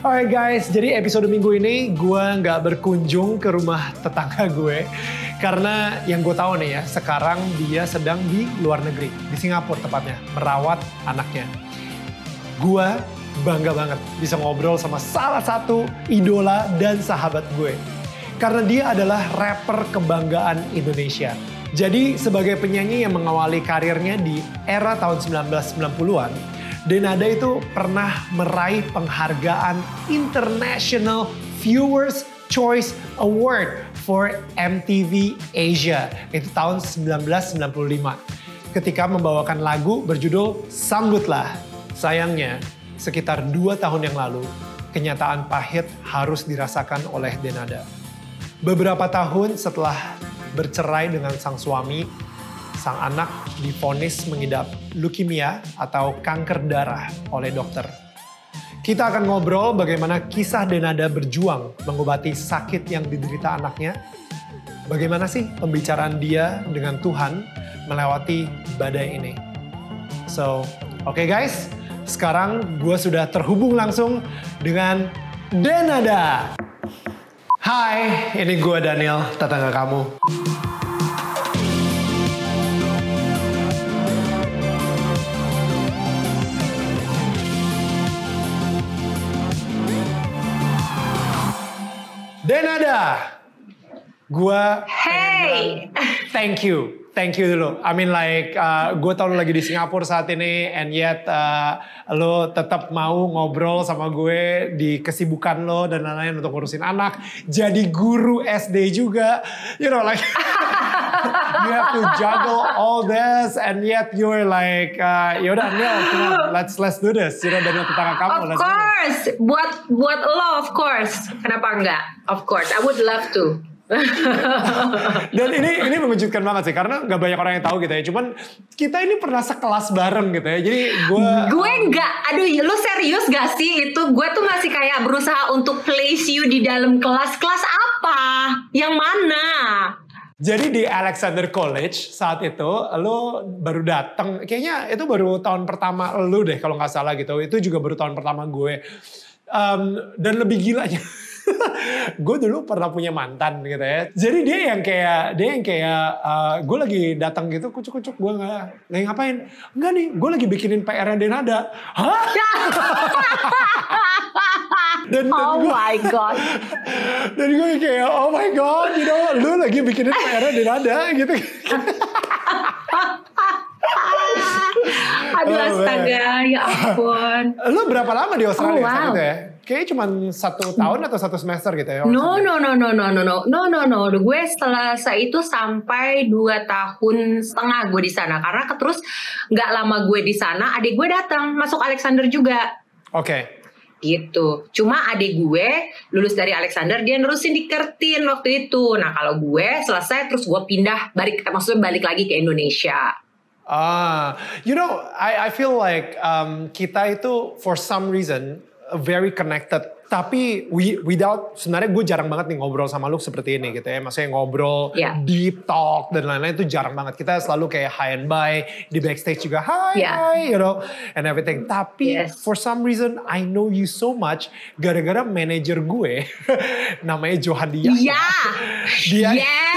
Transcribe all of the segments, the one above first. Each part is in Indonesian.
Alright guys, jadi episode minggu ini gue nggak berkunjung ke rumah tetangga gue karena yang gue tahu nih ya, sekarang dia sedang di luar negeri, di Singapura tepatnya, merawat anaknya. Gue bangga banget bisa ngobrol sama salah satu idola dan sahabat gue. Karena dia adalah rapper kebanggaan Indonesia. Jadi sebagai penyanyi yang mengawali karirnya di era tahun 1990-an, Denada itu pernah meraih penghargaan International Viewers Choice Award for MTV Asia. Itu tahun 1995. Ketika membawakan lagu berjudul Sambutlah. Sayangnya, sekitar dua tahun yang lalu, kenyataan pahit harus dirasakan oleh Denada. Beberapa tahun setelah bercerai dengan sang suami, sang anak difonis mengidap leukemia atau kanker darah oleh dokter. Kita akan ngobrol bagaimana kisah Denada berjuang mengobati sakit yang diderita anaknya. Bagaimana sih pembicaraan dia dengan Tuhan melewati badai ini. So, oke okay guys, sekarang gue sudah terhubung langsung dengan Denada. Hai, ini gue Daniel, tetangga kamu. Denada. Gua Hey. thank you. Thank you dulu. I mean like uh, gue tau lo lagi di Singapura saat ini and yet uh, lo tetap mau ngobrol sama gue di kesibukan lo dan lain-lain untuk ngurusin anak. Jadi guru SD juga. You know like you have to juggle all this and yet you're like uh, yaudah on, let's let's do this. You know dari tetangga kamu. Of let's do this. course, buat buat lo of course. Kenapa enggak? Of course, I would love to. Dan ini ini mengejutkan banget sih karena nggak banyak orang yang tahu gitu ya. Cuman kita ini pernah sekelas bareng gitu ya. Jadi gue gue enggak, aduh lu serius gak sih itu? Gue tuh masih kayak berusaha untuk place you di dalam kelas. Kelas apa? Yang mana? jadi di Alexander College saat itu lo baru datang. Kayaknya itu baru tahun pertama lo deh kalau nggak salah gitu. Itu juga baru tahun pertama gue. Um, dan lebih gilanya. gue dulu pernah punya mantan gitu ya. Jadi dia yang kayak dia yang kayak uh, gue lagi datang gitu kucuk-kucuk gue nggak lagi ngapain? Enggak nih, gue lagi bikinin PR Denada. Hah? dan, dan Oh gue, my god. dan gue kayak oh my god, you know, lu lagi bikinin PR Denada gitu. Aduh Oh, astaga, ya ampun. lu berapa lama di Australia Oh, saat wow. itu ya? Kayaknya cuma satu tahun atau satu semester gitu ya? No no no no no no no no no no gue selesai itu sampai dua tahun setengah gue di sana karena terus nggak lama gue di sana adik gue datang masuk Alexander juga Oke. gitu cuma adik gue lulus dari Alexander dia nerusin di Kertin waktu itu nah kalau gue selesai terus gue pindah balik maksudnya balik lagi ke Indonesia Ah, you know, I I feel like um, kita itu for some reason very connected. Tapi we, without sebenarnya gue jarang banget nih ngobrol sama lu seperti ini gitu ya. Maksudnya ngobrol Yeah. deep talk dan lain-lain itu jarang banget. Kita selalu kayak high and by di backstage juga hi Yeah. hi you know and everything. Tapi Yes. for some reason I know you so much gara-gara manajer gue namanya Johan Dia. Iya Dia yes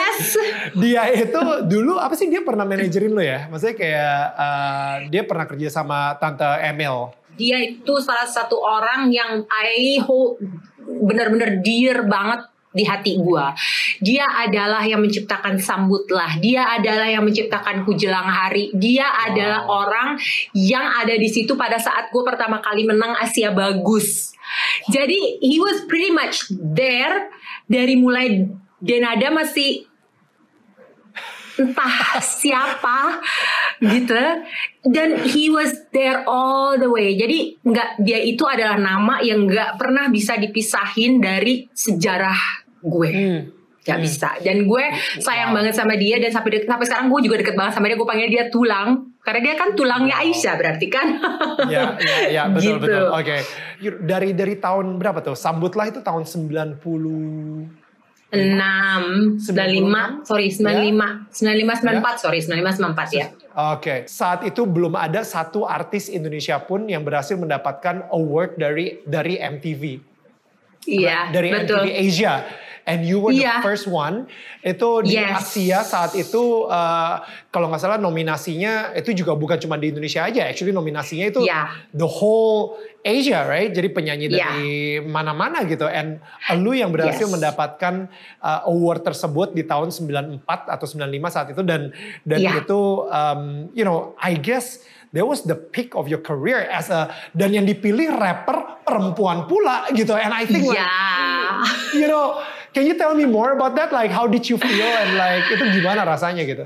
dia itu dulu apa sih dia pernah manajerin lo ya? Maksudnya kayak uh, dia pernah kerja sama tante Emil. Dia itu salah satu orang yang I hold benar-benar dear banget di hati gua. Dia adalah yang menciptakan sambutlah. Dia adalah yang menciptakan kujelang hari. Dia adalah orang yang ada di situ pada saat gua pertama kali menang Asia bagus. Jadi he was pretty much there dari mulai Denada masih entah siapa gitu dan he was there all the way jadi nggak dia itu adalah nama yang nggak pernah bisa dipisahin dari sejarah gue Hmm. nggak bisa dan gue sayang banget sama dia dan sampai dek- sampai sekarang gue juga deket banget sama dia gue panggil dia tulang karena dia kan tulangnya Aisyah berarti kan Ya, ya, ya, betul, Gitu. betul. Oke. Yuk, Dari dari tahun berapa tuh? Sambutlah itu tahun 90 enam. Sembilan lima sorry sembilan lima. Sembilan lima sembilan empat. Sorry sembilan lima sembilan empat ya. Oke, saat itu belum ada satu artis Indonesia pun yang berhasil mendapatkan award dari dari MTV. Iya, dari betul. MTV Asia. And you were the Iya. first one. Itu di Yes. Asia saat itu uh, kalau nggak salah nominasinya itu juga bukan cuma di Indonesia aja. Actually nominasinya itu Iya. the whole Asia, right? Jadi penyanyi Iya. dari mana-mana gitu. And lu yang berhasil Yes. mendapatkan uh, award tersebut di tahun 94 atau 95 saat itu dan dan Iya. itu um, you know, I guess that was the peak of your career as a dan yang dipilih rapper perempuan pula gitu. And I think like, Iya. you know, can you tell me more about that? Like how did you feel and like itu gimana rasanya gitu?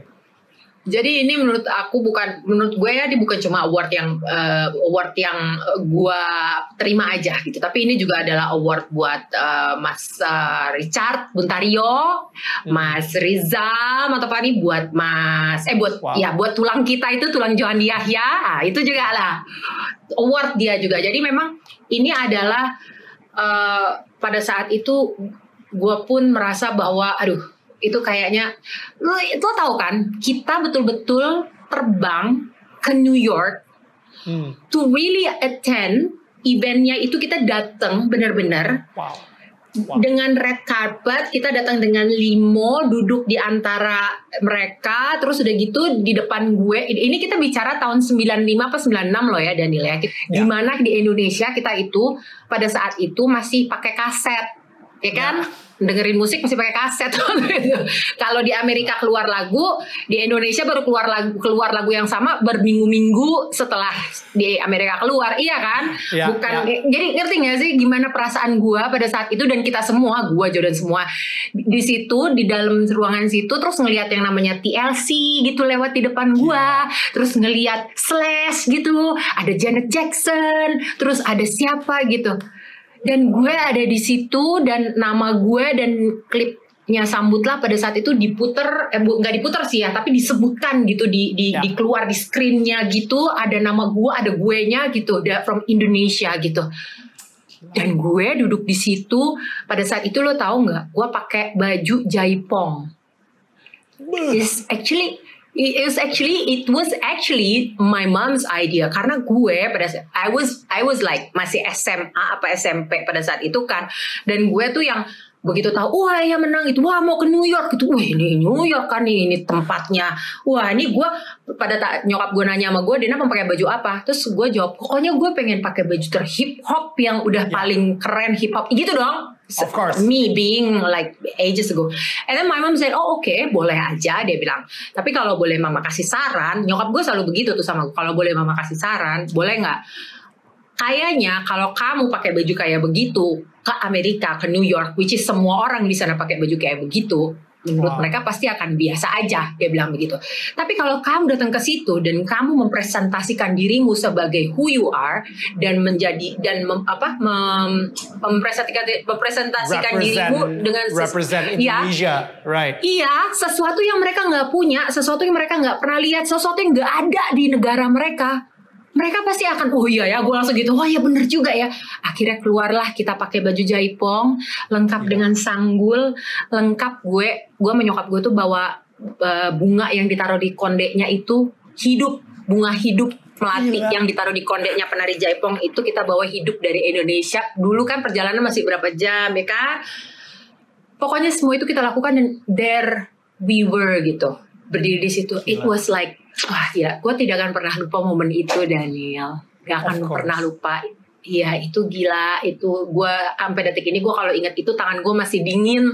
Jadi ini menurut aku bukan menurut gue ya ini bukan cuma award yang eh, award yang eh, gue terima aja gitu, tapi ini juga adalah award buat eh, Mas eh, Richard Buntario, Mas Rizal, atau apa nih buat Mas eh buat Wow. ya buat tulang kita itu tulang Johan Yahya Ah, itu juga lah award dia juga. Jadi memang ini adalah eh, pada saat itu gue pun merasa bahwa aduh itu kayaknya lo lo tahu kan kita betul-betul terbang ke New York Hmm. to really attend eventnya itu kita datang benar-benar Wow. Wow. dengan red carpet kita datang dengan limo duduk di antara mereka terus udah gitu di depan gue ini kita bicara tahun 95 apa 96 loh ya Daniel ya Ya. di mana di Indonesia kita itu pada saat itu masih pakai kaset ya kan dengerin musik masih pakai kaset. Gitu. kalau di Amerika keluar lagu di Indonesia baru keluar lagu keluar lagu yang sama berminggu-minggu setelah di Amerika keluar. Iya kan? Ya, bukan ya. jadi ngerti gak sih gimana perasaan gua pada saat itu dan kita semua gua Jordan semua di situ di dalam ruangan situ terus ngelihat yang namanya TLC gitu lewat di depan gua. Terus ngelihat Slash gitu ada Janet Jackson terus ada siapa gitu dan gue ada di situ dan nama gue dan klipnya sambutlah pada saat itu diputer eh bu- nggak diputer sih ya tapi disebutkan gitu di di, Ya. di keluar di screennya gitu ada nama gue ada gue nya gitu da- from Indonesia gitu. Dan gue duduk di situ pada saat itu lo tahu nggak gue pakai baju jaipong. Is actually it was actually it was actually my mom's idea. Karena gue pada saat I was I was like masih SMA apa SMP pada saat itu kan. Dan gue tuh yang begitu tahu wah ya menang itu. Wah mau ke New York gitu. Wah ini New York kan nih ini tempatnya. Wah ini gue pada ta- nyokap gue nanya sama gue Dena mau pakai baju apa? Terus gue jawab pokoknya gue pengen pakai baju terhip hop yang udah Ya. paling keren hip hop gitu dong Of course. me being like ages ago. And then my mom said, oh oke boleh aja dia bilang. Tapi kalau boleh mama kasih saran, nyokap gue selalu begitu tuh sama gue. Kalau boleh mama kasih saran, boleh nggak? Kayaknya kalau kamu pakai baju kayak begitu ke Amerika, ke New York, which is semua orang di sana pakai baju kayak begitu, menurut Wow. mereka pasti akan biasa aja, dia bilang begitu. Tapi kalau kamu datang ke situ dan kamu mempresentasikan dirimu sebagai who you are dan menjadi dan mem- apa mem, mempresentasikan mempresentasikan dirimu dengan represent Ya. Indonesia, right? Iya, sesuatu yang mereka nggak punya, sesuatu yang mereka nggak pernah lihat, sesuatu yang nggak ada di negara mereka. Mereka pasti akan, oh iya ya, gue langsung gitu, oh iya bener juga ya. Akhirnya keluarlah kita pakai baju jaipong, lengkap Iya. dengan sanggul, lengkap gue, gue menyokap gue tuh bawa eh, bunga yang ditaruh di kondeknya itu hidup, bunga hidup melati Gila. yang ditaruh di kondeknya penari jaipong itu kita bawa hidup dari Indonesia. Dulu kan perjalanan masih berapa jam ya kan? pokoknya semua itu kita lakukan dan there we were gitu berdiri di situ it was like wah gila. Gue tidak akan pernah lupa momen itu Daniel. Gak akan pernah lupa. Iya itu gila. Itu gue sampai detik ini gue kalau ingat itu tangan gue masih dingin.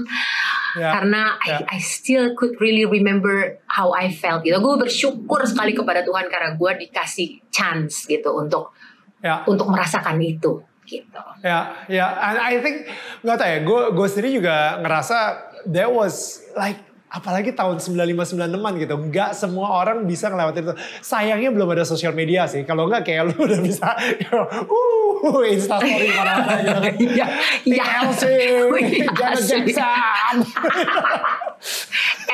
Ya, karena ya. I, I still could really remember how I felt gitu. Gue bersyukur sekali kepada Tuhan karena gue dikasih chance gitu untuk Ya. untuk merasakan itu gitu. Ya, ya, and I think nggak tahu ya, gue gue sendiri juga ngerasa there was like apalagi tahun 95 96 gitu, nggak semua orang bisa ngelewatin itu. Sayangnya belum ada sosial media sih. Kalau nggak kayak lu udah bisa, uh, Insta story mana-mana gitu kan. Iya, iya. TLC, Iya, Janet. Jackson.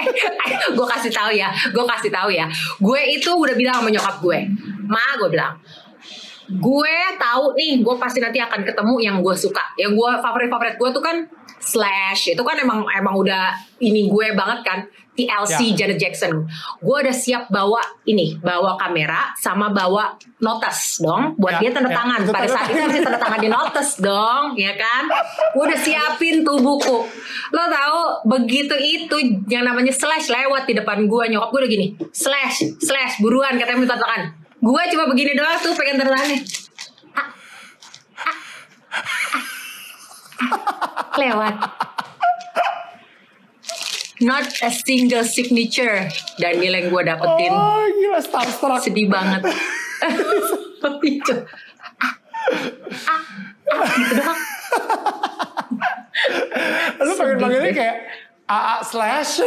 eh, gue kasih tahu ya, gue kasih tahu ya. Gue itu udah bilang sama nyokap gue, ma gue bilang, gue tahu nih, gue pasti nanti akan ketemu yang gue suka. Yang gue favorit favorit gue tuh kan Slash itu kan emang emang udah ini gue banget kan TLC Ya. Janet Jackson. Gue udah siap bawa ini, bawa kamera sama bawa notes dong buat Ya, dia tanda ya. tangan. Pada saat itu tangan. masih tanda tangan di notes dong, ya kan? Gue udah siapin tuh buku. Lo tahu begitu itu yang namanya slash lewat di depan gue nyokap gue udah gini slash slash buruan katanya minta tanda tangan. Gue cuma begini doang tuh pengen tanda tangannya. Ah, ah, ah, ah. Lewat. Not a single signature Daniel yang gue dapetin Oh gila starstruck. sedih banget. Itu. Ah, ah, ah, gitu doang. Lu pengen panggilnya deh. kayak AA slash.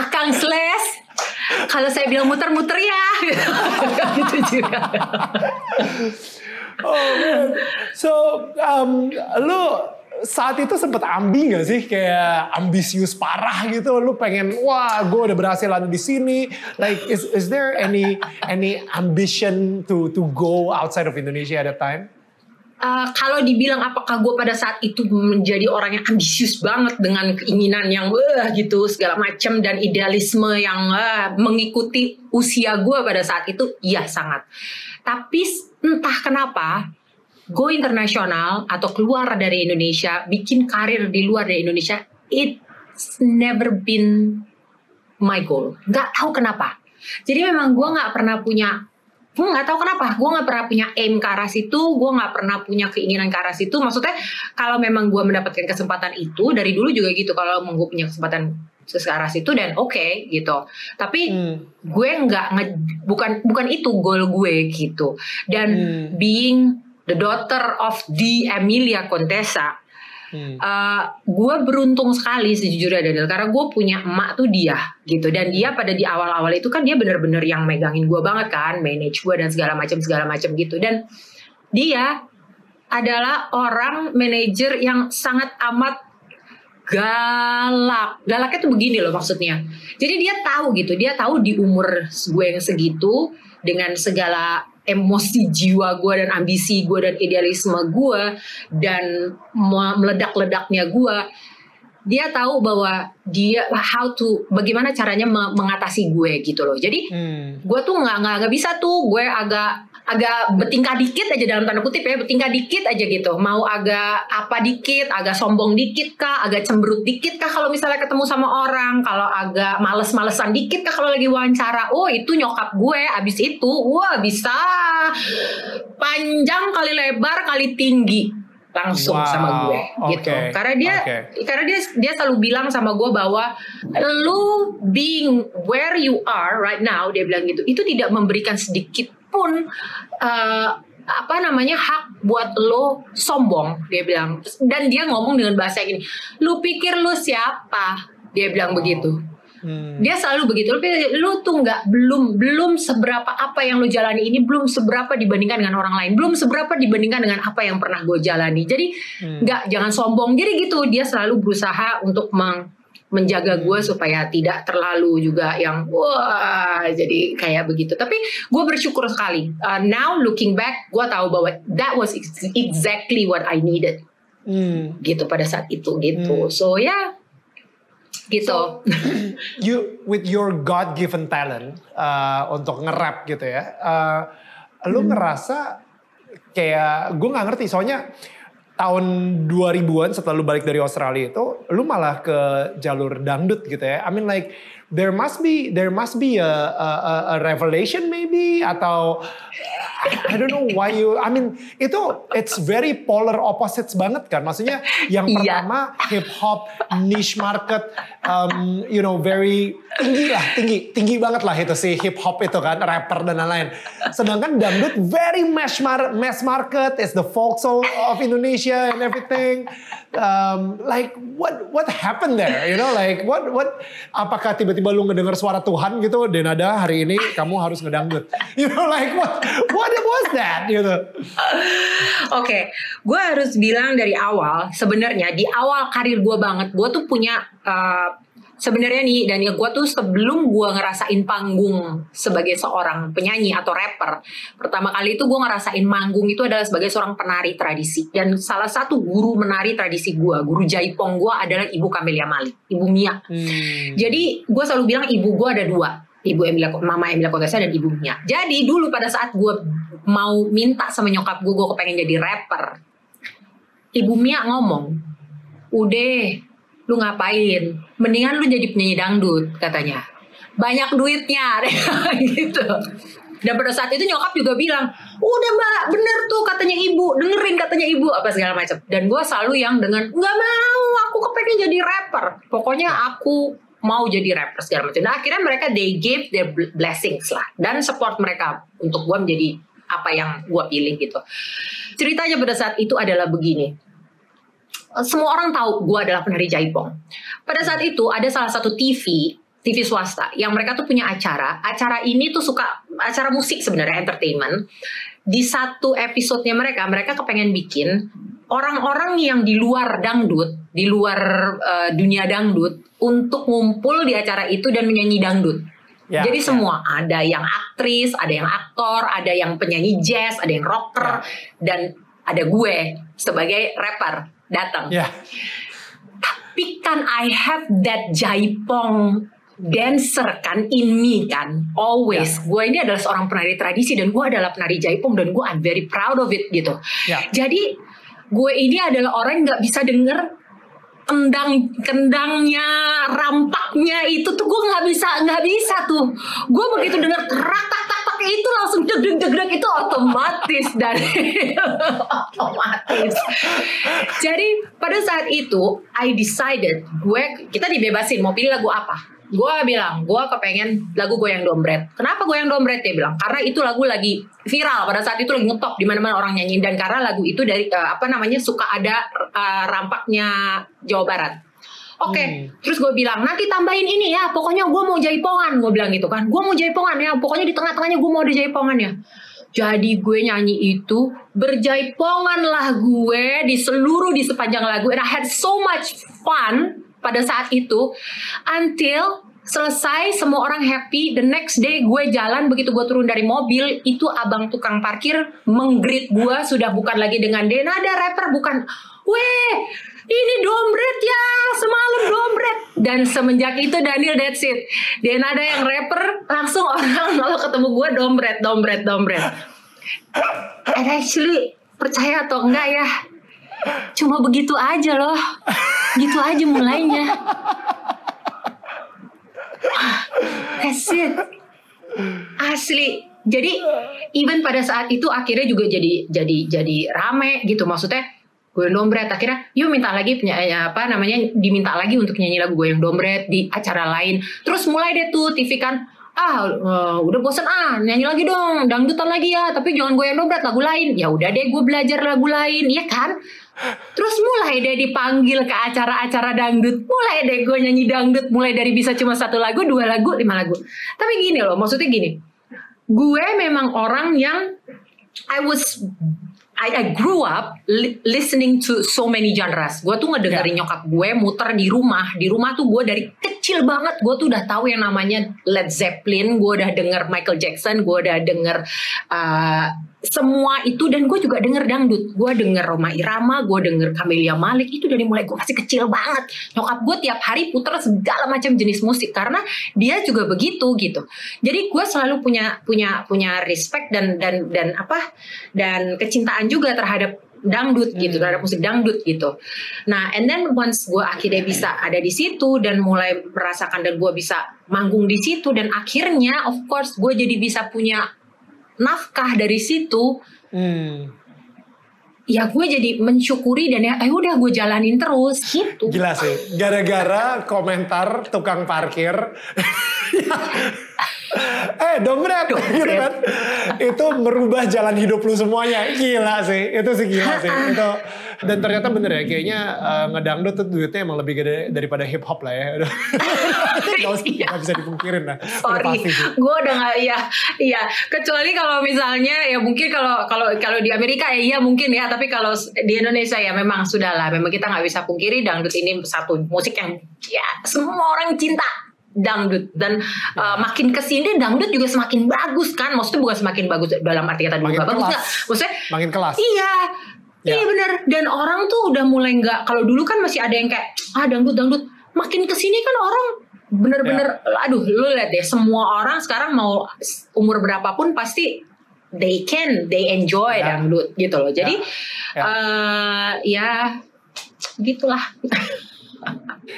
Akang slash. Kalau saya bilang muter-muter ya. gitu juga. Oh man. So um, lu saat itu sempet ambi gak sih? Kayak ambisius parah gitu. Lu pengen wah gue udah berhasil ada di sini. Like is is there any any ambition to to go outside of Indonesia at that time? Uh, kalau dibilang apakah gue pada saat itu menjadi orang yang ambisius banget dengan keinginan yang wah gitu segala macam dan idealisme yang wah, mengikuti usia gue pada saat itu iya sangat. Tapi entah kenapa go internasional atau keluar dari Indonesia bikin karir di luar dari Indonesia it's never been my goal. Nggak tahu kenapa. Jadi memang gue nggak pernah punya gue nggak tahu kenapa. Gue nggak pernah punya aim ke arah situ gue nggak pernah punya keinginan ke arah situ. Maksudnya kalau memang gue mendapatkan kesempatan itu dari dulu juga gitu. Kalau gue punya kesempatan ke arah situ dan oke gitu tapi Hmm. gue nggak nge- bukan bukan itu goal gue gitu dan Hmm. being the daughter of the Emilia Contessa Hmm. Uh, gue beruntung sekali sejujurnya Daniel karena gue punya emak tuh dia gitu dan dia pada di awal-awal itu kan dia bener-bener yang megangin gue banget kan manage gue dan segala macam segala macam gitu dan dia adalah orang manajer yang sangat amat galak. Galaknya tuh begini loh maksudnya. Jadi dia tahu gitu dia tahu di umur gue yang segitu dengan segala emosi jiwa gue dan ambisi gue dan idealisme gue dan me- meledak-ledaknya gue dia tahu bahwa dia how to bagaimana caranya me- mengatasi gue gitu loh. Jadi Hmm. gue tuh nggak nggak bisa tuh. Gue agak agak bertingkah dikit aja dalam tanda kutip ya bertingkah dikit aja gitu. Mau agak apa dikit agak sombong dikit kah agak cemberut dikit kah kalau misalnya ketemu sama orang? Kalau agak males-malesan dikit kah kalau lagi wawancara? Oh itu nyokap gue abis itu wah bisa. Panjang kali lebar kali tinggi. Langsung Wow, sama gue gitu. karena dia oke. karena dia dia selalu bilang sama gue bahwa lu being where you are right now dia bilang gitu itu tidak memberikan sedikit pun eh, apa namanya hak buat lo sombong dia bilang. Dan dia ngomong dengan bahasa gini lu pikir lu siapa? Dia bilang begitu. Hmm. dia selalu begitu. Lu, lu tuh nggak belum belum seberapa apa yang lu jalani ini belum seberapa dibandingkan dengan orang lain belum seberapa dibandingkan dengan apa yang pernah gue jalani. Jadi Hmm. nggak jangan sombong. Jadi gitu dia selalu berusaha untuk meng- menjaga gue supaya tidak terlalu juga yang wah jadi kayak begitu. Tapi gue bersyukur sekali. Uh, now looking back gue tahu bahwa that was ex- exactly what I needed. Hmm. gitu pada saat itu gitu. Hmm. so ya. Gitu. So, you with your God given talent uh, untuk nge-rap gitu ya, uh, lu Hmm. ngerasa kayak gue nggak ngerti. Soalnya tahun 2000-an setelah lu balik dari Australia itu lu malah ke jalur dangdut gitu ya. I mean like there must be there must be a a, a- revelation maybe atau I don't know why you I mean itu it's very polar opposites banget kan. Maksudnya yang Iya. pertama hip hop niche market um, you know very tinggi lah tinggi tinggi banget lah itu si hip hop itu kan rapper dan lain-lain sedangkan dangdut very mass, mar- mass market is the folk soul of Indonesia and everything um, like what what happened there you know like what what apakah tiba-tiba lu ngedengar suara Tuhan gitu Denada hari ini kamu harus ngedangdut. You know like what what was that gitu. Oke, gue harus bilang dari awal sebenarnya di awal karir gue banget, gue tuh punya uh, sebenarnya nih dan ya gue tuh sebelum gue ngerasain panggung sebagai seorang penyanyi atau rapper pertama kali itu gue ngerasain manggung itu adalah sebagai seorang penari tradisi. Dan salah satu guru menari tradisi gue guru jaipong gue adalah ibu Kamelia Malik ibu Mia. Hmm. jadi gue selalu bilang ibu gue ada dua ibu Emilia mama Emilia Contessa dan ibu Mia. Jadi dulu pada saat gue mau minta sama nyokap gue gue kepengen jadi rapper ibu Mia ngomong udah lu ngapain? Mendingan lu jadi penyanyi dangdut katanya. Banyak duitnya gitu. Dan pada saat itu nyokap juga bilang, udah mbak bener tuh katanya ibu, dengerin katanya ibu apa segala macam. Dan gue selalu yang dengan nggak mau, aku kepengen jadi rapper. Pokoknya aku mau jadi rapper segala macam. Nah akhirnya mereka they gave their blessings lah dan support mereka untuk gue menjadi apa yang gue pilih gitu. Ceritanya pada saat itu adalah begini semua orang tahu gue adalah penari jaipong. Pada saat itu ada salah satu TV, TV swasta yang mereka tuh punya acara. Acara ini tuh suka acara musik sebenarnya entertainment. Di satu episodenya mereka, mereka kepengen bikin orang-orang yang di luar dangdut, di luar uh, dunia dangdut untuk ngumpul di acara itu dan menyanyi dangdut. Ya, Jadi ya. semua ada yang aktris, ada yang aktor, ada yang penyanyi jazz, ada yang rocker, ya. dan ada gue sebagai rapper datang. Yeah. Tapi kan I have that Jaipong dancer kan in me kan always yeah. gue ini adalah seorang penari tradisi dan gue adalah penari jaipong dan gue I'm very proud of it gitu yeah. jadi gue ini adalah orang yang nggak bisa denger kendang kendangnya rampaknya itu tuh gue nggak bisa nggak bisa tuh gue begitu denger terak tak tak tak itu langsung deg deg deg deg itu otomatis dari otomatis. Jadi pada saat itu I decided gue kita dibebasin mau pilih lagu apa? Gue bilang gue kepengen lagu goyang dompet. Kenapa goyang dompet? Dia bilang karena itu lagu lagi viral. Pada saat itu lagi ngetop di mana mana orang nyanyi dan karena lagu itu dari uh, apa namanya suka ada uh, rampaknya Jawa Barat Oke, okay. hmm. terus gue bilang nanti tambahin ini ya, pokoknya gue mau jaipongan, gue bilang gitu kan, gue mau jaipongan ya, pokoknya di tengah-tengahnya gue mau ada jaipongan ya. Jadi gue nyanyi itu berjaipongan lah gue di seluruh di sepanjang lagu, and I had so much fun pada saat itu until selesai semua orang happy the next day gue jalan begitu gue turun dari mobil itu abang tukang parkir menggrit gue sudah bukan lagi dengan Denada rapper bukan weh ini dombret ya semalam dombret dan semenjak itu Daniel that's it. Denada yang rapper langsung orang kalau ketemu gue dombret dombret dombret and actually percaya atau enggak ya cuma begitu aja loh. Gitu aja mulainya. That's it. Asli. Jadi even pada saat itu akhirnya juga jadi jadi jadi rame gitu. Maksudnya gue dombret akhirnya yuk minta lagi penyanyi apa namanya diminta lagi untuk nyanyi lagu gue yang dombret di acara lain terus mulai deh tuh TV kan ah uh, udah bosen ah nyanyi lagi dong dangdutan lagi ya tapi jangan gue yang dombret lagu lain ya udah deh gue belajar lagu lain ya kan Terus mulai deh dipanggil ke acara-acara dangdut. Mulai deh gue nyanyi dangdut. Mulai dari bisa cuma satu lagu, dua lagu, lima lagu. Tapi gini loh, maksudnya gini. Gue memang orang yang I was I, I grew up li listening to so many genres. Gue tuh ngedengerin yeah. nyokap gue muter di rumah. Di rumah tuh gue dari kecil banget gue tuh udah tahu yang namanya Led Zeppelin. Gue udah denger Michael Jackson. Gue udah denger uh, semua itu dan gue juga denger dangdut. Gue denger Roma Irama gue denger Camelia Malik itu dari mulai gue masih kecil banget. Nyokap gue tiap hari puter segala macam jenis musik karena dia juga begitu gitu. Jadi gue selalu punya punya punya respect dan dan dan apa dan kecintaan juga terhadap dangdut gitu hmm. terhadap musik dangdut gitu. Nah and then once gue akhirnya bisa ada di situ dan mulai merasakan dan gue bisa manggung di situ dan akhirnya of course gue jadi bisa punya nafkah dari situ hmm. ya gue jadi mensyukuri dan ya eh udah gue jalanin terus gitu. Jelas sih. Gara-gara komentar tukang parkir eh dompet gitu kan? Itu merubah jalan hidup lu semuanya. Gila sih. Itu sih gila sih. Itu. Dan ternyata bener ya kayaknya uh, ngedangdut tuh duitnya emang lebih gede daripada hip hop lah ya. Gak, usah, Iya. gak bisa dipungkirin lah. Sorry, gue udah nggak ya, iya. Kecuali kalau misalnya ya mungkin kalau kalau kalau di Amerika ya iya mungkin ya, tapi kalau di Indonesia ya memang sudah lah. Memang kita nggak bisa pungkiri dangdut ini satu musik yang ya semua orang cinta dangdut dan uh, makin ke sini dangdut juga semakin bagus kan maksudnya bukan semakin bagus dalam arti kata Makin juga bagus nggak maksudnya makin kelas Iya. Ya. Iya benar. Dan orang tuh udah mulai nggak. Kalau dulu kan masih ada yang kayak ah dangdut dangdut. Makin ke sini kan orang bener-bener. Ya. Aduh, lu lihat deh. Semua orang sekarang mau umur berapapun pasti they can, they enjoy Ya. dangdut gitu loh. Jadi Ya. eh ya gitulah.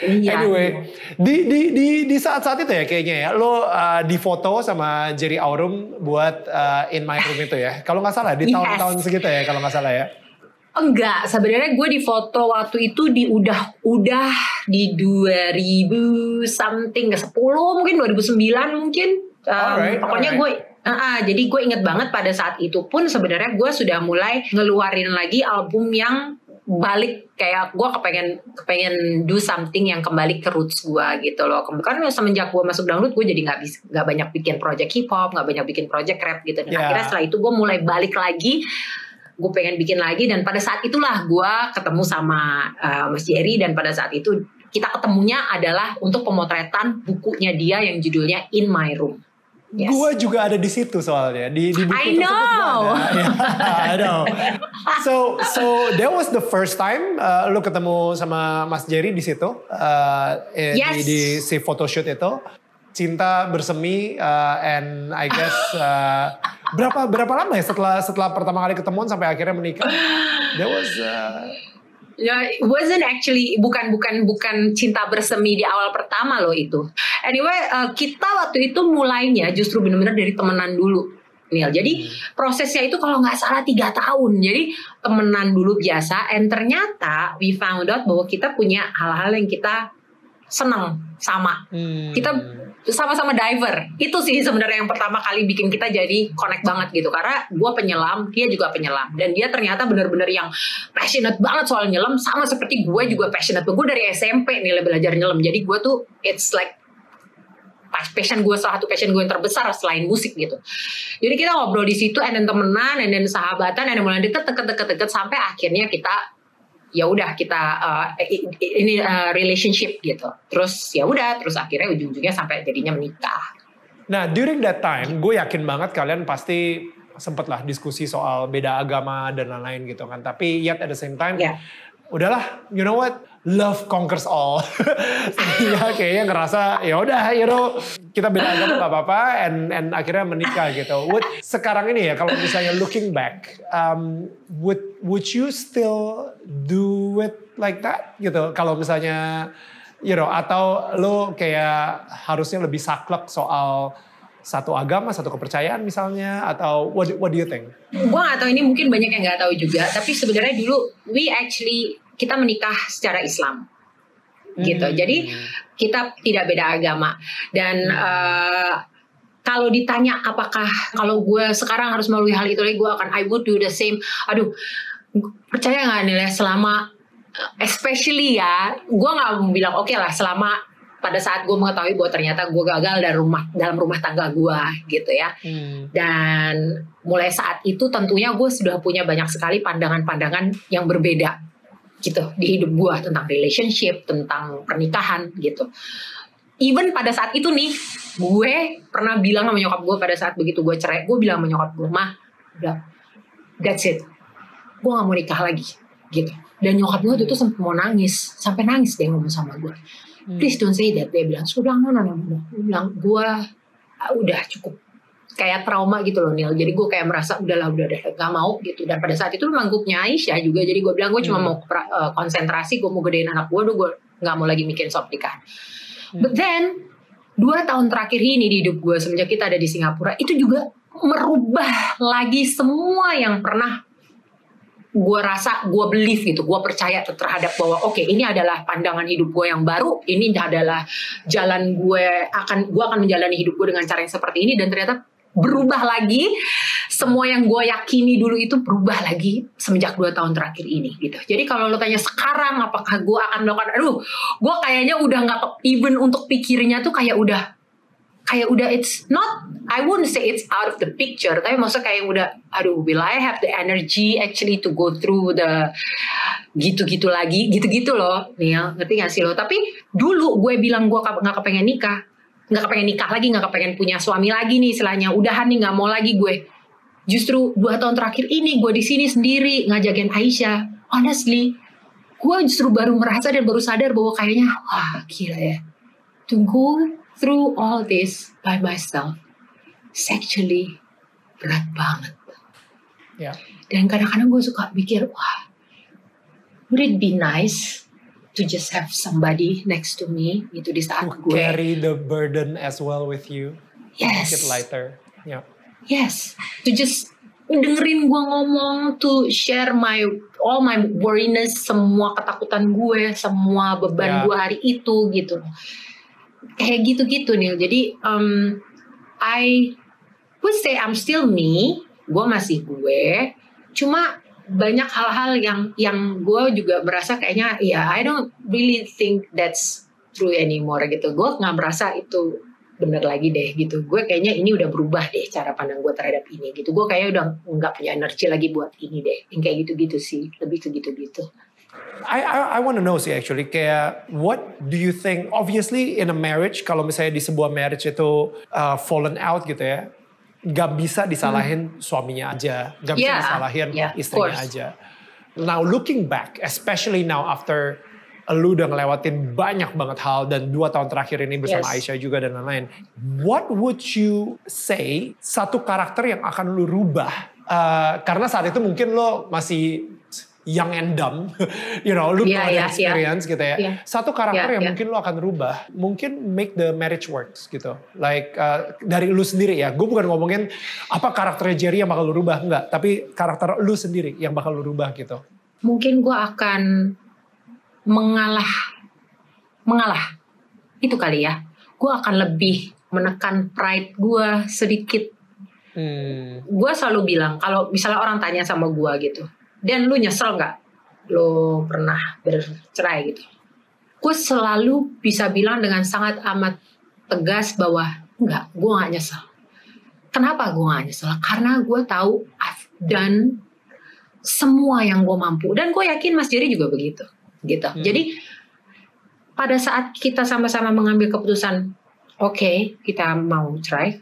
Iya. Anyway, di di di di saat-saat itu ya kayaknya ya, lo uh, difoto sama Jerry Aurum buat uh, In My Room itu ya. Kalau nggak salah di Yes. tahun-tahun segitu ya, kalau nggak salah ya. Enggak, sebenarnya gue di foto waktu itu di udah udah di 2000 something ke 10 mungkin 2009 mungkin. Um, Alright, pokoknya gue Ah, ah, jadi gue inget banget pada saat itu pun sebenarnya gue sudah mulai ngeluarin lagi album yang balik kayak gue kepengen kepengen do something yang kembali ke roots gue gitu loh. Kan semenjak gue masuk dangdut gue jadi nggak bisa nggak banyak bikin project hip hop, nggak banyak bikin project rap gitu. Dan Ya. akhirnya setelah itu gue mulai balik lagi gue pengen bikin lagi dan pada saat itulah gue ketemu sama uh, Mas Jerry dan pada saat itu kita ketemunya adalah untuk pemotretan bukunya dia yang judulnya In My Room. Yes. Gua juga ada di situ soalnya di di buku I tersebut know. ada. Ya, I know. So so that was the first time uh, lu ketemu sama Mas Jerry di situ uh, eh, Yes. di, di si photoshoot itu. Cinta bersemi uh, and I guess uh, berapa berapa lama ya setelah setelah pertama kali ketemuan sampai akhirnya menikah? That was uh, Ya, it wasn't actually bukan bukan bukan cinta bersemi di awal pertama loh itu. Anyway, uh, kita waktu itu mulainya justru benar-benar dari temenan dulu. Nil. Jadi prosesnya itu kalau nggak salah tiga tahun. Jadi temenan dulu biasa. And ternyata we found out bahwa kita punya hal-hal yang kita senang sama. hmm, Kita sama-sama diver. Itu sih sebenarnya yang pertama kali bikin kita jadi connect banget gitu. Karena gue penyelam, dia juga penyelam. Dan dia ternyata benar-benar yang passionate banget soal nyelam. Sama seperti gue juga passionate. Gue dari SMP nih belajar nyelam. Jadi gue tuh it's like pas passion gue salah satu passion gue yang terbesar selain musik gitu. Jadi kita ngobrol di situ, and then temenan, and then sahabatan, and then mulai deket, deket, deket, deket sampai akhirnya kita ya udah kita uh, ini uh, relationship gitu. Terus ya udah, terus akhirnya ujung-ujungnya sampai jadinya menikah. Nah, during that time, gue yakin banget kalian pasti sempet lah diskusi soal beda agama dan lain-lain gitu kan. Tapi yet at the same time, Ya. udahlah, you know what, love conquers all. Sehingga kayaknya ngerasa ya udah, you know, kita beda agama gak apa-apa, and and akhirnya menikah gitu. Would, sekarang ini ya, kalau misalnya looking back, um, would would you still do it like that gitu? Kalau misalnya you know, atau lo kayak harusnya lebih saklek soal satu agama, satu kepercayaan misalnya, atau what, what do you think? Gue gak tahu ini mungkin banyak yang gak tahu juga. Tapi sebenarnya dulu we actually kita menikah secara Islam gitu. Hmm. Jadi kita tidak beda agama dan eh, kalau ditanya apakah kalau gue sekarang harus melalui hal itu lagi gue akan I would do the same. Aduh, percaya nggak nih Les, selama eh, especially ya, gue nggak bilang oke lah selama pada saat gue mengetahui bahwa ternyata gue gagal dalam rumah dalam rumah tangga gue gitu ya dan mulai saat itu tentunya gue sudah punya banyak sekali pandangan-pandangan yang berbeda gitu di hidup gue tentang relationship, tentang pernikahan gitu. Even pada saat itu nih, gue pernah bilang sama nyokap gue pada saat begitu gue cerai, gue bilang sama nyokap gue, mah, udah, that's it, gue gak mau nikah lagi, gitu. Dan nyokap gue itu sempat mau nangis, sampai nangis dia ngomong sama gue, please don't say that, dia bilang, bilang, no, no, no, no, gue bilang, gue ah, udah cukup kayak trauma gitu loh Nil. Jadi gue kayak merasa udahlah udah udah gak mau gitu. Dan pada saat itu memang grupnya Aisyah juga. Jadi gue bilang gue cuma Hmm. mau pra- eh, konsentrasi, gue mau gedein anak gue, gue nggak mau lagi mikirin soal pernikahan. But then dua tahun terakhir ini di hidup gue semenjak kita ada di Singapura itu juga merubah lagi semua yang pernah gue rasa gue believe gitu gue percaya terhadap bahwa oke okay, ini adalah pandangan hidup gue yang baru ini adalah jalan gue akan gue akan menjalani hidup gue dengan cara yang seperti ini dan ternyata berubah lagi. Semua yang gue yakini dulu itu berubah lagi semenjak dua tahun terakhir ini gitu. Jadi kalau lo tanya sekarang apakah gue akan melakukan aduh gue kayaknya udah nggak even untuk pikirnya tuh kayak udah kayak udah it's not I wouldn't say it's out of the picture tapi maksudnya kayak udah aduh will I have the energy actually to go through the gitu-gitu lagi gitu-gitu loh ya ngerti gak sih lo? Tapi dulu gue bilang gue nggak kepengen nikah nggak kepengen nikah lagi nggak kepengen punya suami lagi nih istilahnya. Udahan nih nggak mau lagi gue. Justru dua tahun terakhir ini gue di sini sendiri ngajakin Aisyah. Honestly gue justru baru merasa dan baru sadar bahwa kayaknya wah gila ya. To go through all this by myself sexually berat banget. Yeah. dan kadang-kadang gue suka mikir wah would it be nice to just have somebody next to me gitu di saat to gue carry the burden as well with you. Yes make it lighter. Yeah. Yes. To just dengerin gue ngomong to share my all my worriness semua ketakutan gue semua beban Yeah. gue hari itu gitu. Kayak gitu-gitu nih jadi um, I would say I'm still me. Gue masih gue. Cuma banyak hal-hal yang yang gue juga merasa kayaknya ya I don't really think that's true anymore gitu. Gue nggak merasa itu bener lagi deh gitu. Gue kayaknya ini udah berubah deh cara pandang gue terhadap ini gitu. Gue kayaknya udah nggak punya energi lagi buat ini deh. Yang kayak gitu-gitu sih lebih ke gitu-gitu. I I, I want to know sih actually kayak what do you think obviously in a marriage kalau misalnya di sebuah marriage itu uh, fallen out gitu ya nggak bisa disalahin suaminya aja. Nggak bisa Yeah, disalahin yeah, istrinya aja. Now looking back especially now after lu udah ngelewatin banyak banget hal dan dua tahun terakhir ini bersama Yes. Aisyah juga dan lain-lain what would you say satu karakter yang akan lu rubah? Uh, karena saat itu mungkin lo masih young and dumb, you know, lu Iya, belum ada iya, experience gitu ya. Iya. Satu karakter Iya, yang iya. mungkin lo akan rubah, mungkin make the marriage works gitu. Like uh, dari lu sendiri ya, gue bukan ngomongin apa karakternya Jerry yang bakal lu rubah, enggak. Tapi karakter lu sendiri yang bakal lu rubah gitu. mungkin gue akan mengalah mengalah itu kali ya gue akan lebih menekan pride gue sedikit Hmm. gue selalu bilang kalau misalnya orang tanya sama gue gitu dan lu nyesel nggak? Lu pernah bercerai gitu? Gue selalu bisa bilang dengan sangat amat tegas bahwa enggak gue nggak nyesel. Kenapa gue nggak nyesel? Karena gue tahu I've done semua yang gue mampu. Dan gue yakin Mas Jerry juga begitu gitu. Hmm. jadi pada saat kita sama-sama mengambil keputusan oke kita mau cerai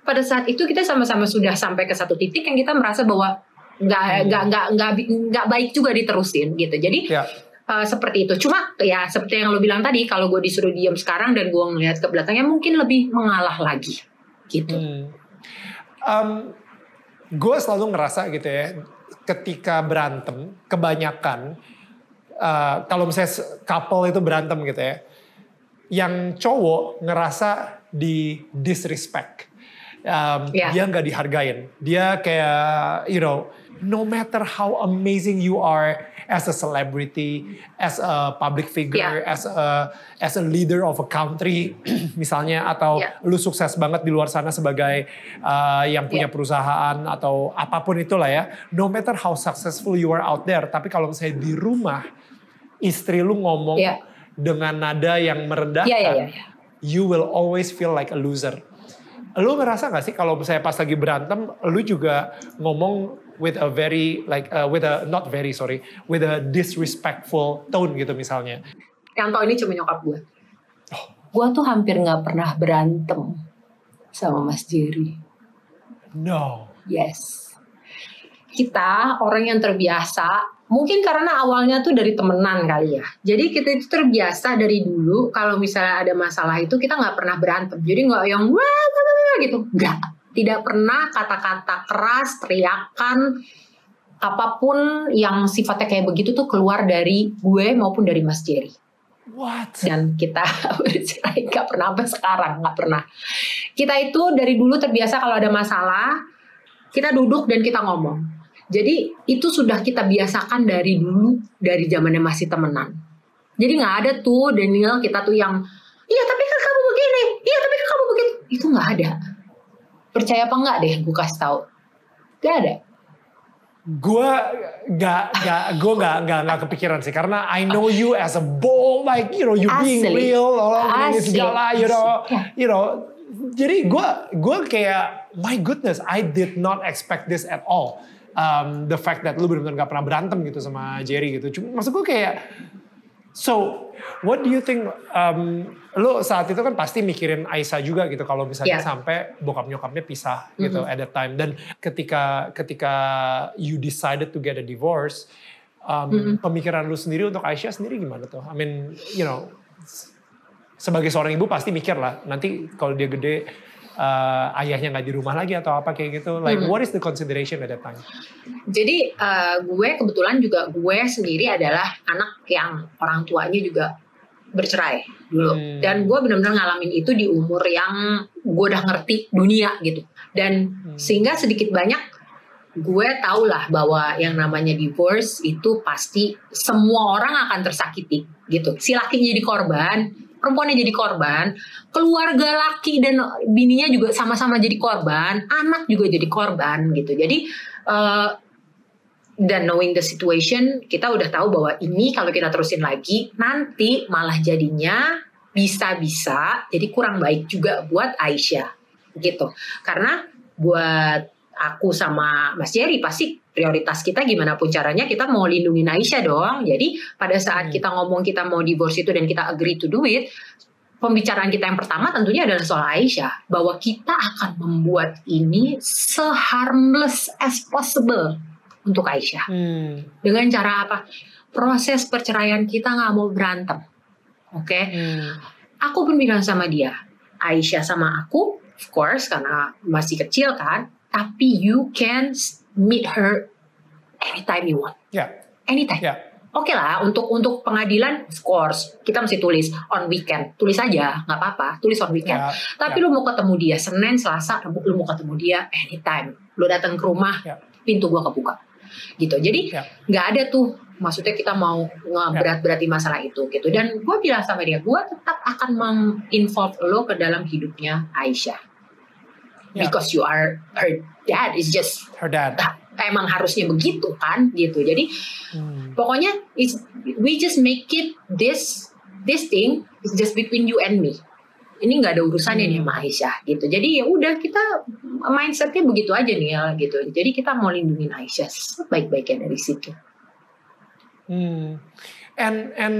pada saat itu kita sama-sama sudah sampai ke satu titik yang kita merasa bahwa nggak Hmm. nggak nggak nggak nggak baik juga diterusin gitu jadi Ya. uh, seperti itu cuma ya seperti yang lo bilang tadi kalau gue disuruh diam sekarang dan gue ngelihat ke belakangnya mungkin lebih mengalah lagi gitu Hmm. Um, gue selalu ngerasa gitu ya, ketika berantem, kebanyakan uh, kalau misalnya couple itu berantem gitu ya, yang cowok ngerasa di disrespect, Um, Ya. dia nggak dihargain, dia kayak you know, no matter how amazing you are as a celebrity, as a public figure, Ya. as a as a leader of a country misalnya atau Ya. lu sukses banget di luar sana sebagai uh, yang punya Ya. perusahaan atau apa pun itulah ya. No matter how successful you are out there, tapi kalau misalnya di rumah istri lu ngomong Ya. dengan nada yang merendahkan, Iya, iya, iya, iya. you will always feel like a loser. Lu ngerasa gak sih kalau misalnya pas lagi berantem, lu juga ngomong with a very like uh, with a not very sorry, with a disrespectful tone gitu misalnya. yang tau ini cuma nyokap gue gue tuh hampir nggak pernah berantem sama Mas Jerry No. Yes. Kita orang yang terbiasa, mungkin karena awalnya tuh dari temenan kali ya. Jadi kita itu terbiasa dari dulu kalau misalnya ada masalah itu kita nggak pernah berantem. Jadi nggak yang wah, gitu. Nggak. Tidak pernah kata-kata keras, teriakan, apa pun yang sifatnya kayak begitu tuh keluar dari gue maupun dari Mas Jerry What? dan kita bercerai nggak pernah sampai sekarang nggak pernah kita itu dari dulu terbiasa kalau ada masalah kita duduk dan kita ngomong Jadi itu sudah kita biasakan dari dulu dari zamannya masih temenan. Jadi nggak ada tuh Daniel kita tuh yang iya tapi kan kamu begini, iya tapi kan kamu begitu. Itu nggak ada. Percaya apa nggak deh gue kasih tahu. Gak ada. Gue gak, gak, gue gak, gak, gak kepikiran sih karena I know you as a bold, like you know you being real, orang ini segala, you know, Asli. Ya. you know. Jadi gue, gue kayak my goodness, I did not expect this at all. Um, the fact that lu benar-benar gak pernah berantem gitu sama Jerry gitu. Cuma maksud gue kayak, so what do you think? Um, lu saat itu kan pasti mikirin Aisyah juga gitu kalau misalnya Yeah. sampai bokap nyokapnya pisah gitu Mm-hmm. at that time dan ketika ketika you decided to get a divorce um, Mm-hmm. pemikiran lu sendiri untuk Aisyah sendiri gimana tuh? I mean you know sebagai seorang ibu pasti mikir lah nanti kalau dia gede uh, ayahnya nggak di rumah lagi atau apa kayak gitu like Mm-hmm. what is the consideration at that time? Jadi eh, gue kebetulan juga gue sendiri adalah anak yang orang tuanya juga bercerai dulu Hmm. dan gue benar-benar ngalamin itu di umur yang gue udah ngerti dunia gitu dan Hmm. sehingga sedikit banyak gue tau lah bahwa yang namanya divorce itu pasti semua orang akan tersakiti gitu si laki jadi korban perempuannya jadi korban keluarga laki dan bininya juga sama-sama jadi korban anak juga jadi korban gitu. Jadi eh, dan knowing the situation kita udah tahu bahwa ini kalau kita terusin lagi nanti malah jadinya bisa-bisa jadi kurang baik juga buat Aisyah gitu. Karena buat aku sama Mas Jerry pasti prioritas kita gimana pun caranya kita mau lindungin Aisyah dong jadi pada saat Hmm. kita ngomong kita mau divorce itu dan kita agree to do it pembicaraan kita yang pertama tentunya adalah soal Aisyah bahwa kita akan membuat ini seharmless as possible untuk Aisyah Hmm. dengan cara apa proses perceraian kita nggak mau berantem oke Hmm. aku pun bilang sama dia Aisyah sama aku of course karena masih kecil kan tapi you can meet her anytime you want Ya, anytime ya. Oke lah, untuk untuk pengadilan, of course, kita mesti tulis on weekend. Tulis aja, nggak apa-apa. Tulis on weekend. Ya, Tapi ya. lu mau ketemu dia Senin, Selasa, Rabu, lu mau ketemu dia anytime. Lu datang ke rumah, Ya. pintu gua kebuka. Gitu. Jadi Ya. nggak ada tuh maksudnya kita mau ngeberat-berati masalah itu gitu. Dan gue bilang sama dia, gue tetap akan menginvolve lo ke dalam hidupnya Aisyah. Ya. Because you are her dad is just Her dad. emang harusnya begitu kan gitu. Jadi Hmm. pokoknya it's, we just make it this this thing is just between you and me ini nggak ada urusannya nih Hmm. sama Aisyah gitu jadi ya udah kita mindsetnya begitu aja nih ya gitu jadi kita mau lindungin Aisyah baik-baiknya dari situ Hmm. And and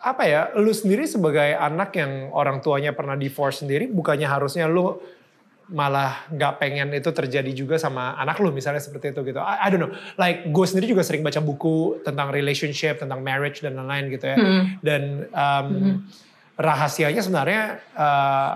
apa ya, lu sendiri sebagai anak yang orang tuanya pernah divorce sendiri, bukannya harusnya lu malah nggak pengen itu terjadi juga sama anak lu misalnya seperti itu gitu. I, I don't know. Like gue sendiri juga sering baca buku tentang relationship, tentang marriage dan lain-lain gitu ya. Hmm. Dan um, Hmm. rahasianya sebenarnya uh,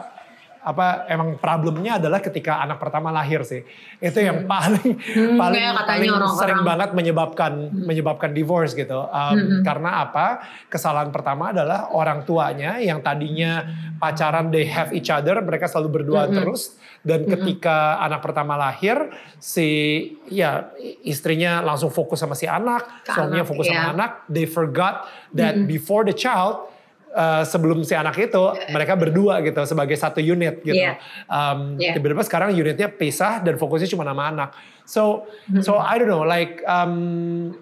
apa emang problemnya adalah ketika anak pertama lahir sih. Itu yang paling Hmm, paling kayak katanya paling orang-orang. sering banget menyebabkan menyebabkan divorce gitu. Um, Hmm. Karena apa? Kesalahan pertama adalah orang tuanya yang tadinya pacaran they have each other, mereka selalu berdua Hmm. terus dan ketika anak pertama lahir si ya istrinya langsung fokus sama si anak, Ke suaminya anak, fokus iya. sama anak, they forgot that before the child uh, sebelum si anak itu mereka berdua gitu sebagai satu unit gitu. Iya. Um, Iya. Tiba-tiba sekarang unitnya pisah dan fokusnya cuma sama anak. So so I don't know like um,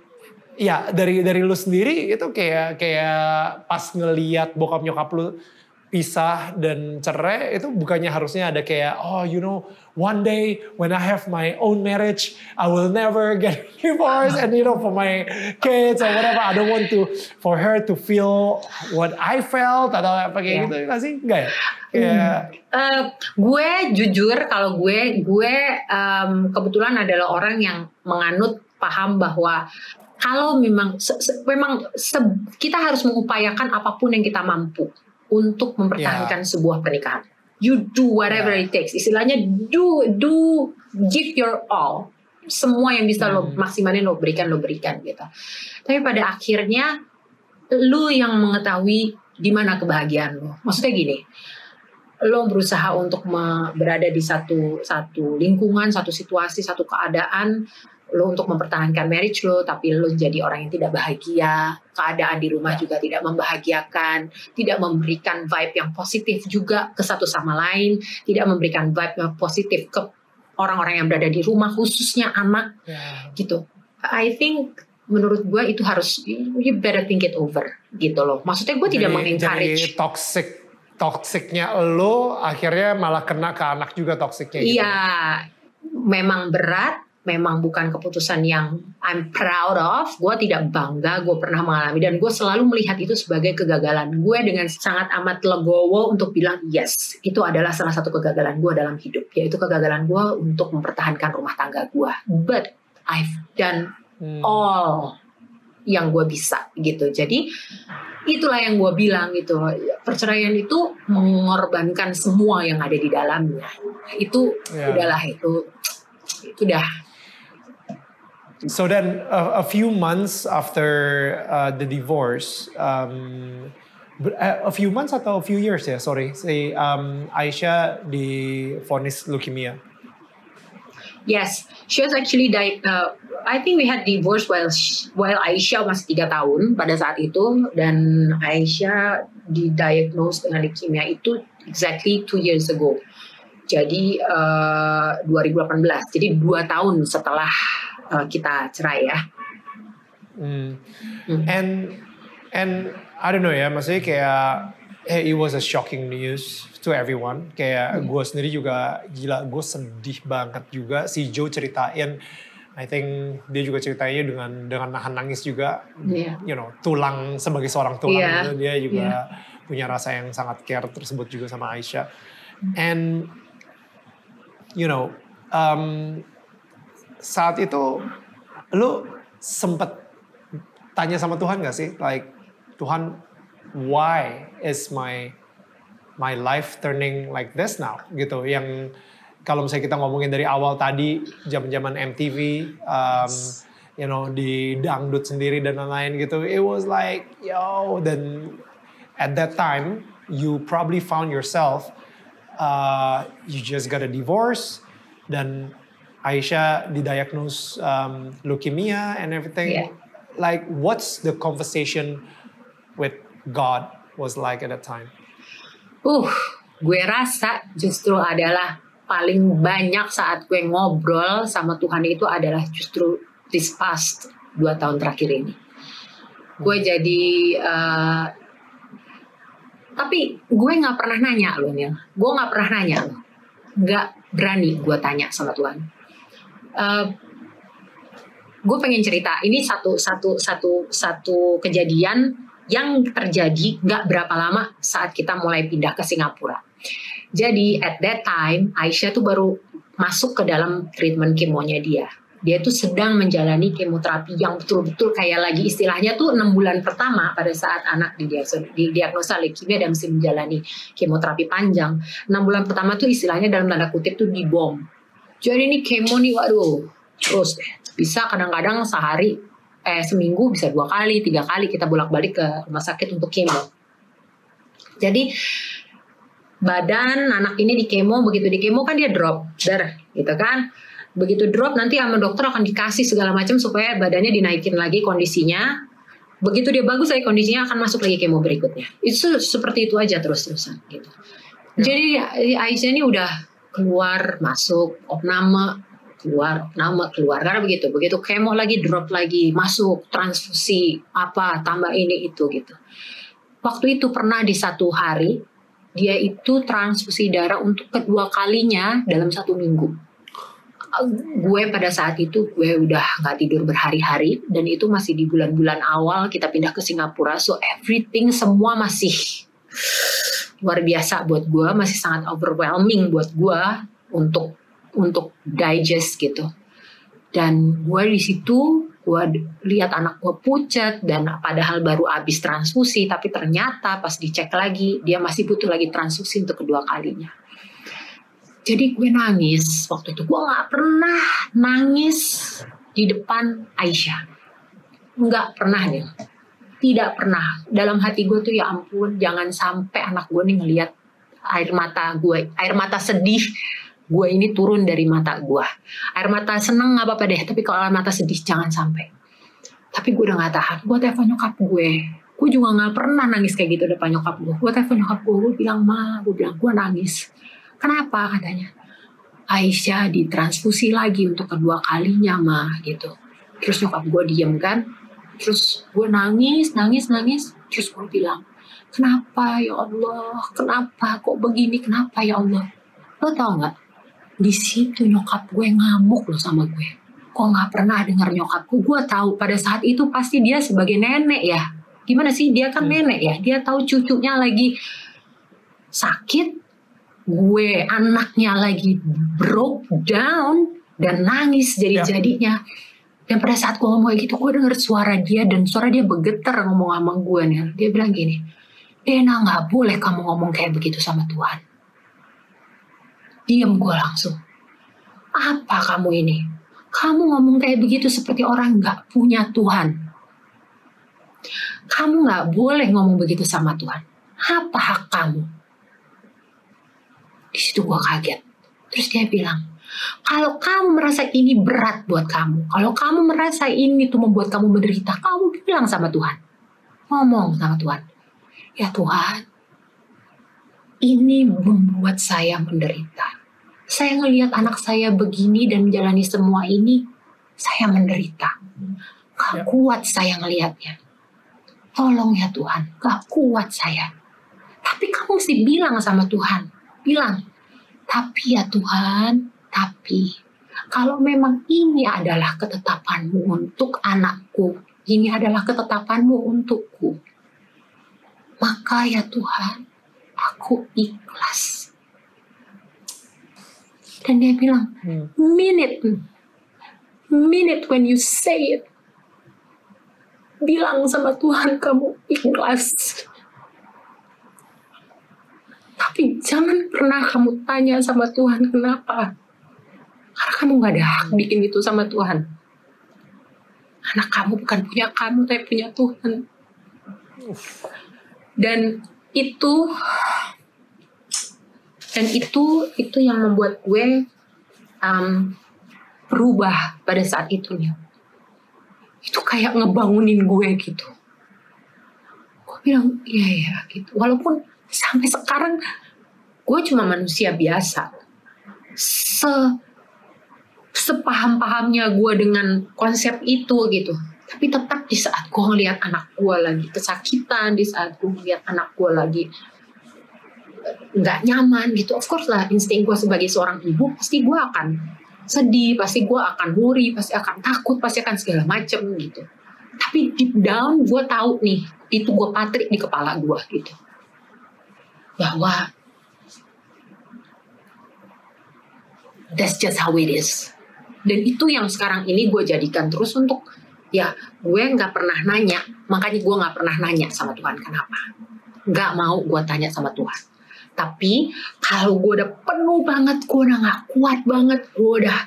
ya dari dari lu sendiri itu kayak kayak pas ngeliat bokap nyokap lu pisah dan cerai itu bukannya harusnya ada kayak oh you know one day when I have my own marriage I will never get divorced and you know for my kids or whatever. I don't want to for her to feel what I felt atau apa kayak Yeah. gitu. Nggak sih enggak ya? Kayak Eh, gue jujur kalau gue gue em, kebetulan adalah orang yang menganut paham bahwa kalau memang se- se- memang se- kita harus mengupayakan apa pun yang kita mampu untuk mempertahankan sebuah pernikahan. You do whatever Ya. it takes. Istilahnya do do give your all. Semua yang bisa lo Hmm. maksimalin lo berikan lo berikan gitu. Tapi pada akhirnya lu yang mengetahui di mana kebahagiaan lo. Maksudnya gini, lo berusaha untuk berada di satu satu lingkungan, satu situasi, satu keadaan lo untuk mempertahankan marriage lo tapi lo jadi orang yang tidak bahagia keadaan di rumah juga tidak membahagiakan tidak memberikan vibe yang positif juga ke satu sama lain tidak memberikan vibe yang positif ke orang-orang yang berada di rumah khususnya anak Ya. gitu I think menurut gue itu harus you better think it over gitu loh maksudnya gue tidak mengencourage Jadi toxic toksiknya lo akhirnya malah kena ke anak juga toksiknya. gitu. Iya, memang berat, memang bukan keputusan yang I'm proud of. Gue tidak bangga, gue pernah mengalami dan gue selalu melihat itu sebagai kegagalan. Gue dengan sangat amat legowo untuk bilang yes, itu adalah salah satu kegagalan gue dalam hidup, yaitu kegagalan gue untuk mempertahankan rumah tangga gue. But I've done Hmm. all yang gue bisa gitu. Jadi itulah yang gue bilang gitu. Perceraian itu mengorbankan semua yang ada di dalamnya. Itu Ya. udahlah itu itu udah So then, a, a few months after uh, the divorce, um, uh, a few months atau a few years ya, sorry, si um, Aisyah divonis leukemia. yes. She was actually di- uh, I think we had divorce while sh- while Aisyah masih tiga tahun pada saat itu dan Aisyah didiagnose dengan leukemia itu exactly two years ago. Jadi uh, 2018. Jadi dua tahun setelah uh, kita cerai ya. Hmm. Hmm. And and I don't know ya, maksudnya kayak eh, it was a shocking news to everyone. Kayak gue sendiri juga gila, gue sedih banget juga. Si Joe ceritain, I think dia juga ceritanya dengan dengan nahan nangis juga. Iya. You know, tulang sebagai seorang tulang Iya, gitu, dia juga punya rasa yang sangat care tersebut juga sama Aisyah. And you know, um, saat itu lu sempet tanya sama Tuhan gak sih? Like, Tuhan, why is my my life turning like this now? Gitu. Yang kalau misalnya kita ngomongin dari awal tadi, zaman-zaman MTV, um, you know, di dangdut sendiri dan lain-lain gitu, it was like, yo, then at that time, you probably found yourself, uh, you just got a divorce, dan Aisyah didiagnose um, leukemia and everything. Yeah. Like, what's the conversation with God was like at that time? Uh, gue rasa justru adalah paling banyak saat gue ngobrol sama Tuhan itu adalah justru this past dua tahun terakhir ini. Gue jadi, eh, tapi gue nggak pernah nanya loh Nil. Gue nggak pernah nanya loh. Nggak berani gue tanya sama Tuhan. Eh, gue pengen cerita ini satu satu satu satu kejadian yang terjadi nggak berapa lama saat kita mulai pindah ke Singapura. Jadi at that time Aisyah tuh baru masuk ke dalam treatment kemonya dia. Dia tuh sedang menjalani kemoterapi yang betul-betul kayak lagi istilahnya tuh enam bulan pertama pada saat anak didiagnosa leukemia dan mesti menjalani kemoterapi panjang. Enam bulan pertama tuh istilahnya dalam tanda kutip tuh dibom. Jadi ini kemo nih waduh. Terus. Bisa kadang-kadang sehari eh seminggu bisa dua kali tiga kali kita bolak-balik ke rumah sakit untuk kemo. Jadi badan anak ini di kemo begitu di kemo kan dia drop der gitu kan. Begitu drop nanti sama dokter akan dikasih segala macam supaya badannya dinaikin lagi kondisinya. Begitu dia bagus lagi kondisinya akan masuk lagi kemo berikutnya. Itu seperti itu aja terus terusan gitu jadi Aisyah ini udah keluar masuk opname keluar nama keluar. Karena begitu begitu kemo lagi drop lagi masuk transfusi apa tambah ini itu gitu. Waktu itu pernah di satu hari dia itu transfusi darah untuk kedua kalinya dalam satu minggu. Gue pada saat itu gue udah nggak tidur berhari-hari dan itu masih di bulan-bulan awal kita pindah ke Singapura so everything semua masih luar biasa buat gue masih sangat overwhelming buat gue untuk untuk digest gitu. Dan gue di situ gue lihat anak gue pucat dan padahal baru habis transfusi tapi ternyata pas dicek lagi dia masih butuh lagi transfusi untuk kedua kalinya. Jadi gue nangis waktu itu. Gue nggak pernah nangis di depan Aisyah. Nggak pernah nih tidak pernah dalam hati gue tuh ya ampun jangan sampai anak gue nih ngelihat air mata gue air mata sedih gue ini turun dari mata gue. Air mata seneng nggak apa-apa deh, tapi kalau air mata sedih jangan sampai. Tapi gue udah gak tahan, gue telepon nyokap gue. Gue juga gak pernah nangis kayak gitu depan nyokap gue. Gue telepon nyokap gue, gue bilang, ma, gue bilang, gue nangis. Kenapa katanya? Aisyah ditransfusi lagi untuk kedua kalinya, ma, gitu. Terus nyokap gue diem kan. Terus gue nangis, nangis, nangis. Terus gue bilang, kenapa ya Allah? Kenapa kok begini? Kenapa ya Allah? Lo tau gak? Di situ nyokap gue ngamuk loh sama gue kok nggak pernah dengar nyokapku gue tahu pada saat itu pasti dia sebagai nenek ya gimana sih dia kan hmm. nenek ya dia tahu cucunya lagi sakit gue anaknya lagi broke down dan nangis jadi jadinya dan pada saat gue ngomong gitu gue denger suara dia dan suara dia bergetar ngomong sama gue nih dia bilang gini Dena nggak boleh kamu ngomong kayak begitu sama Tuhan diam gue langsung apa kamu ini kamu ngomong kayak begitu seperti orang nggak punya Tuhan. Kamu nggak boleh ngomong begitu sama Tuhan. Apa hak kamu? Di situ gue kaget. Terus dia bilang, kalau kamu merasa ini berat buat kamu, kalau kamu merasa ini tuh membuat kamu menderita, kamu bilang sama Tuhan. Ngomong sama Tuhan. Ya Tuhan, ini membuat saya menderita saya ngelihat anak saya begini dan menjalani semua ini, saya menderita. Gak ya. kuat saya ngelihatnya. Tolong ya Tuhan, gak kuat saya. Tapi kamu mesti bilang sama Tuhan, bilang, tapi ya Tuhan, tapi kalau memang ini adalah ketetapanmu untuk anakku, ini adalah ketetapanmu untukku, maka ya Tuhan, aku ikhlas dan dia bilang, hmm. mean it. Mean it when you say it. Bilang sama Tuhan kamu ikhlas. Tapi jangan pernah kamu tanya sama Tuhan kenapa. Karena kamu gak ada hak bikin itu sama Tuhan. Anak kamu bukan punya kamu, tapi punya Tuhan. Dan itu dan itu itu yang membuat gue um, berubah pada saat itu nih itu kayak ngebangunin gue gitu gue bilang iya ya gitu walaupun sampai sekarang gue cuma manusia biasa se sepaham-pahamnya gue dengan konsep itu gitu. Tapi tetap di saat gue ngeliat anak gue lagi kesakitan di saat gue ngeliat anak gue lagi nggak nyaman gitu of course lah insting gue sebagai seorang ibu pasti gue akan sedih pasti gue akan worry pasti akan takut pasti akan segala macem gitu. Tapi deep down gue tahu nih itu gue patrik di kepala gue gitu. Bahwa that's just how it is dan itu yang sekarang ini gue jadikan terus untuk ya gue nggak pernah nanya. Makanya gue nggak pernah nanya sama Tuhan kenapa? Nggak mau gue tanya sama Tuhan. Tapi kalau gue udah penuh banget, gue udah gak kuat banget, gue udah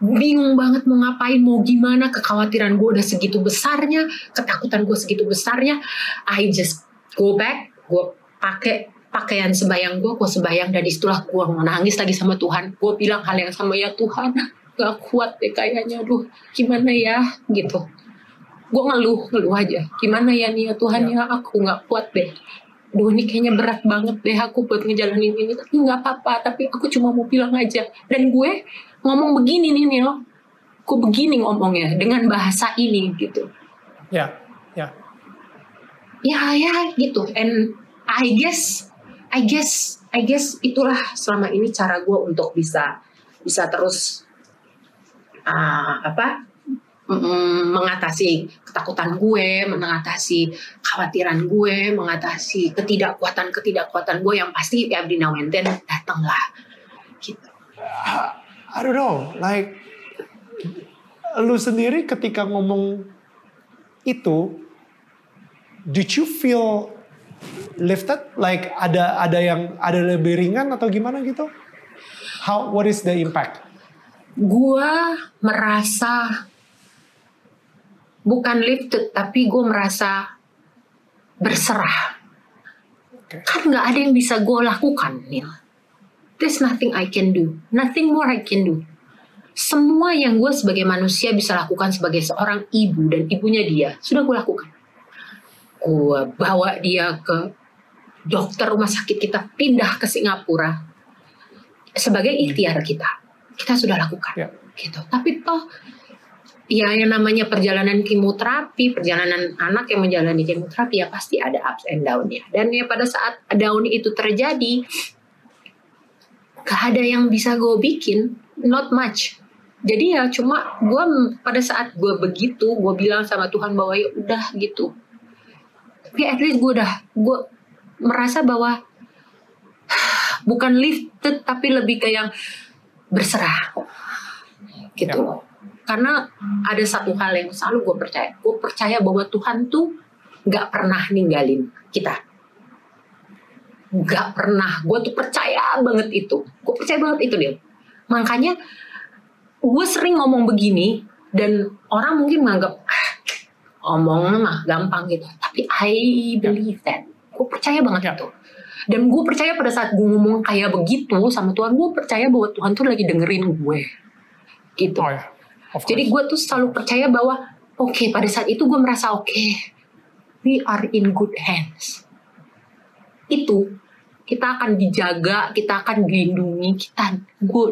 bingung banget mau ngapain, mau gimana, kekhawatiran gue udah segitu besarnya, ketakutan gue segitu besarnya, I just go back, gue pakai pakaian sebayang gue, gue sebayang dan di situlah gue mau nangis lagi sama Tuhan. Gue bilang hal yang sama ya Tuhan, gak kuat deh kayaknya, aduh gimana ya gitu. Gue ngeluh, ngeluh aja. Gimana ya nih ya Tuhan ya, aku gak kuat deh. Duh ini kayaknya berat banget deh aku buat ngejalanin ini. Tapi nggak apa-apa tapi aku cuma mau bilang aja. Dan gue ngomong begini nih Nil. Aku begini ngomongnya dengan bahasa ini gitu. Ya ya. Ya ya gitu. And I guess I guess I guess itulah selama ini cara gue untuk bisa bisa terus uh, apa mengatasi ketakutan gue, mengatasi khawatiran gue, mengatasi ketidakkuatan-ketidakkuatan gue yang pasti every now and then datanglah. Gitu. I don't know, like lu sendiri ketika ngomong itu, did you feel lifted? Like ada ada yang ada lebih ringan atau gimana gitu? How what is the impact? Gua merasa bukan lifted tapi gue merasa berserah. Kan nggak ada yang bisa gue lakukan Nil there's nothing I can do. Nothing more I can do. Semua yang gue sebagai manusia bisa lakukan sebagai seorang ibu dan ibunya dia sudah gue lakukan. Gue bawa dia ke dokter rumah sakit kita pindah ke Singapura sebagai ikhtiar kita kita sudah lakukan. Ya. gitu. Tapi toh ya yang namanya perjalanan kemoterapi perjalanan anak yang menjalani kemoterapi ya pasti ada ups and down-nya. Dan ya pada saat down itu terjadi gak ada yang bisa gue bikin not much. Jadi ya cuma gue pada saat gue begitu gue bilang sama Tuhan bahwa ya udah gitu. Tapi at least gue udah gue merasa bahwa bukan lifted tapi lebih ke yang berserah. Gitu. Ya. karena ada satu hal yang selalu gue percaya. Gue percaya bahwa Tuhan tuh nggak pernah ninggalin kita. Nggak pernah. Gue tuh percaya banget itu. Gue percaya banget itu dia makanya gue sering ngomong begini dan orang mungkin menganggap "Ah, omong mah gampang gitu. Tapi I believe that. Gue percaya banget Ya. itu dan gue percaya pada saat gue ngomong kayak begitu sama Tuhan gue percaya bahwa Tuhan tuh lagi dengerin gue gitu. Oh ya. Of jadi gue tuh selalu percaya bahwa oke pada saat itu gue merasa oke we are in good hands. Itu kita akan dijaga kita akan dilindungi kita gue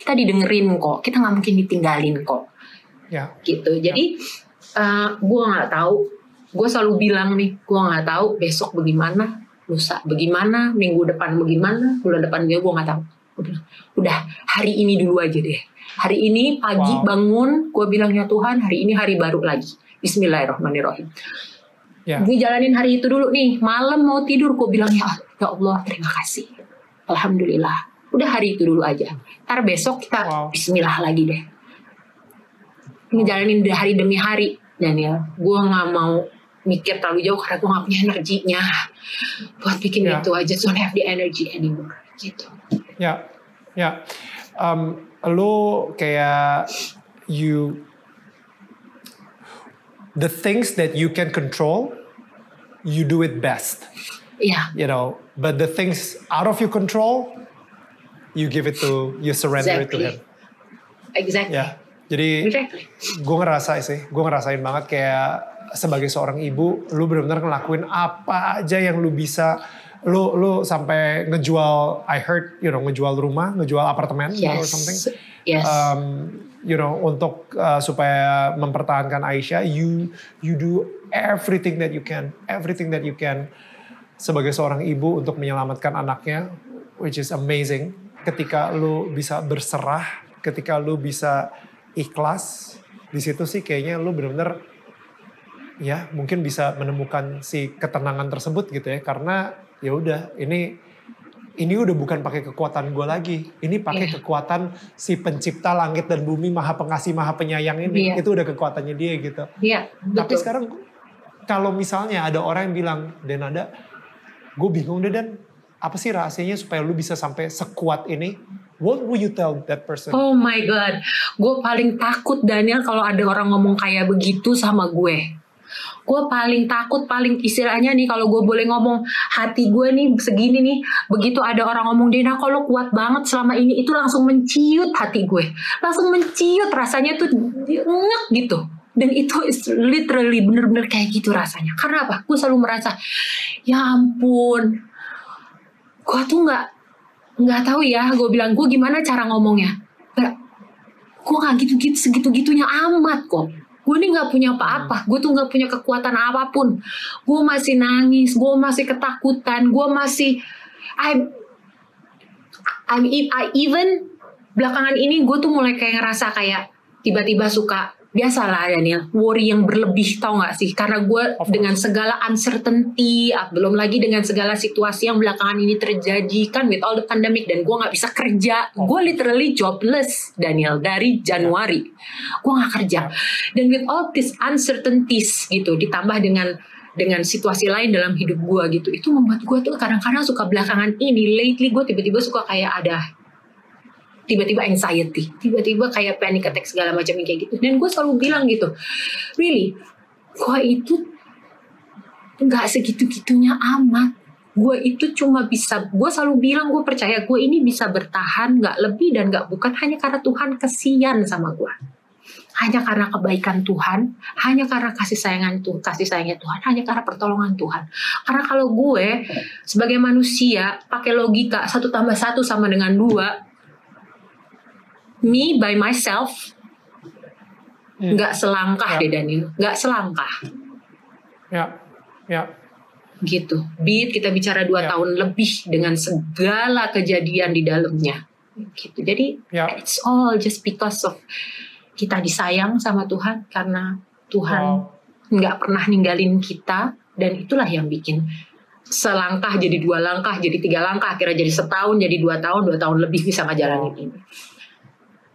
kita didengerin kok. Kita nggak mungkin ditinggalin kok. Ya. gitu. Jadi eh, gue nggak tahu. Gue selalu bilang nih gue nggak tahu besok bagaimana lusa. Bagaimana? Minggu depan bagaimana? Bulan depan gue gue nggak tahu. Bilang, udah hari ini dulu aja deh. Hari ini pagi Wow. bangun gue bilang ya Tuhan hari ini hari baru lagi. Bismillahirrahmanirrahim. Ya. gue jalanin hari itu dulu nih. Malam mau tidur gue bilang ya ya Allah terima kasih. Alhamdulillah. Udah hari itu dulu aja. Ntar besok kita Wow. Bismillah lagi deh. Ngejalanin hari demi hari Daniel. Gue nggak mau mikir terlalu jauh karena gue nggak punya energinya buat bikin Ya. itu aja don't have the energy anymore gitu Ya, ya. Um, lo kayak you the things that you can control, you do it best. Iya You know, but the things out of your control, you give it to, you surrender it to Exactly. him. exactly Ya, jadi exactly gue ngerasain sih, gue ngerasain banget kayak sebagai seorang ibu, lu benar-benar ngelakuin apa aja yang lu bisa. Lu lu sampai ngejual, I heard, you know, ngejual rumah, ngejual apartemen or yes something. yes Um, you know, untuk uh, supaya mempertahankan Aisyah, you you do everything that you can, everything that you can sebagai seorang ibu untuk menyelamatkan anaknya, which is amazing. Ketika lu bisa berserah, ketika lu bisa ikhlas, di situ sih kayaknya lu bener-bener ya mungkin bisa menemukan si ketenangan tersebut gitu ya, karena ya udah ini ini udah bukan pakai kekuatan gue lagi, ini pakai Iya. kekuatan si pencipta langit dan bumi, maha pengasih, maha penyayang ini, Iya. itu udah kekuatannya dia gitu. iya Tapi betul sekarang kalau misalnya ada orang yang bilang, Dan ada, gue bingung deh Dan, apa sih rahasianya supaya lu bisa sampai sekuat ini? What would you tell that person? Oh my god, gue paling takut Daniel kalau ada orang ngomong kayak begitu sama gue. Gue paling takut, paling istilahnya nih kalau gue boleh ngomong hati gue nih segini nih, begitu ada orang ngomong Dena kalau kuat banget selama ini itu langsung menciut hati gue, langsung menciut rasanya tuh ngek gitu. Dan itu literally bener-bener kayak gitu rasanya. Karena apa? Gue selalu merasa, ya ampun, gue tuh nggak nggak tahu ya gue bilang gue gimana cara ngomongnya gue nggak gitu-gitu segitu-gitunya amat kok gue ini nggak punya apa-apa. Gue tuh nggak punya kekuatan apa pun. Gue masih nangis gue masih ketakutan gue masih I, I, I even belakangan ini gue tuh mulai kayak ngerasa kayak tiba-tiba suka biasalah Daniel. Worry yang berlebih tau gak sih? Karena gue dengan segala uncertainty ah, belum lagi dengan segala situasi yang belakangan ini terjadi kan with all the pandemic dan gue nggak bisa kerja. Gue literally jobless Daniel dari Januari. Gue nggak kerja. Dan with all these uncertainties gitu ditambah dengan dengan situasi lain dalam hidup gue gitu itu membuat gue tuh kadang-kadang suka belakangan ini. Lately gue tiba-tiba suka kayak ada tiba-tiba anxiety, tiba-tiba kayak panic attack segala macam kayak gitu. Dan gue selalu bilang gitu, really, gue itu nggak segitu-gitunya amat. gue itu cuma bisa gue selalu bilang gue percaya gue ini bisa bertahan nggak lebih dan nggak bukan hanya karena Tuhan kesian sama gue hanya karena kebaikan Tuhan hanya karena kasih sayangan Tuhan kasih sayangnya Tuhan hanya karena pertolongan Tuhan karena kalau gue sebagai manusia pakai logika satu tambah satu sama dengan dua me by myself Hmm. nggak selangkah Ya. deh Daniel nggak selangkah Ya, ya. gitu. Beat kita bicara dua Ya. tahun lebih dengan segala kejadian di dalamnya. Gitu. Jadi Ya. it's all just because of kita disayang sama Tuhan karena Tuhan Wow. nggak pernah ninggalin kita dan itulah yang bikin selangkah jadi dua langkah jadi tiga langkah akhirnya jadi setahun jadi dua tahun dua tahun lebih bisa ngejalanin ini.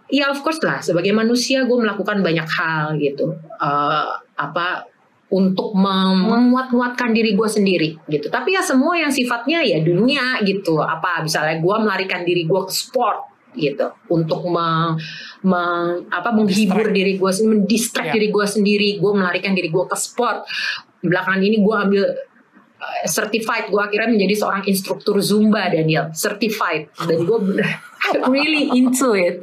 Ya of course lah sebagai manusia gue melakukan banyak hal gitu Eh, apa untuk memuat-muatkan diri gue sendiri gitu. Tapi ya semua yang sifatnya ya dunia gitu. Apa misalnya gue melarikan diri gue ke sport gitu untuk meng, meng- apa menghibur Distract. diri gue sendiri, mendistract Ya. diri gue sendiri. Gue melarikan diri gue ke sport. Belakangan ini gue ambil uh, certified. Gue akhirnya menjadi seorang instruktur zumba Daniel, certified. Dan gue really into it.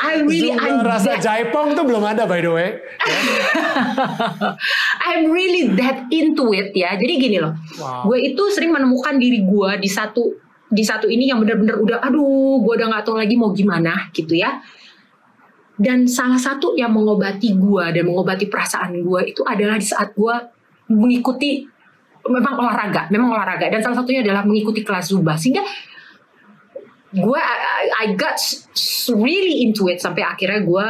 I really Zumba I'm rasa jaipong tuh belum ada by the way. I'm really that into it ya. Jadi gini loh, Wow. gue itu sering menemukan diri gue di satu di satu ini yang bener-bener udah, aduh, gue udah nggak tahu lagi mau gimana gitu ya. Dan salah satu yang mengobati gue dan mengobati perasaan gue itu adalah di saat gue mengikuti memang olahraga, memang olahraga dan salah satunya adalah mengikuti kelas zumba sehingga gue I, got really into it sampai akhirnya gue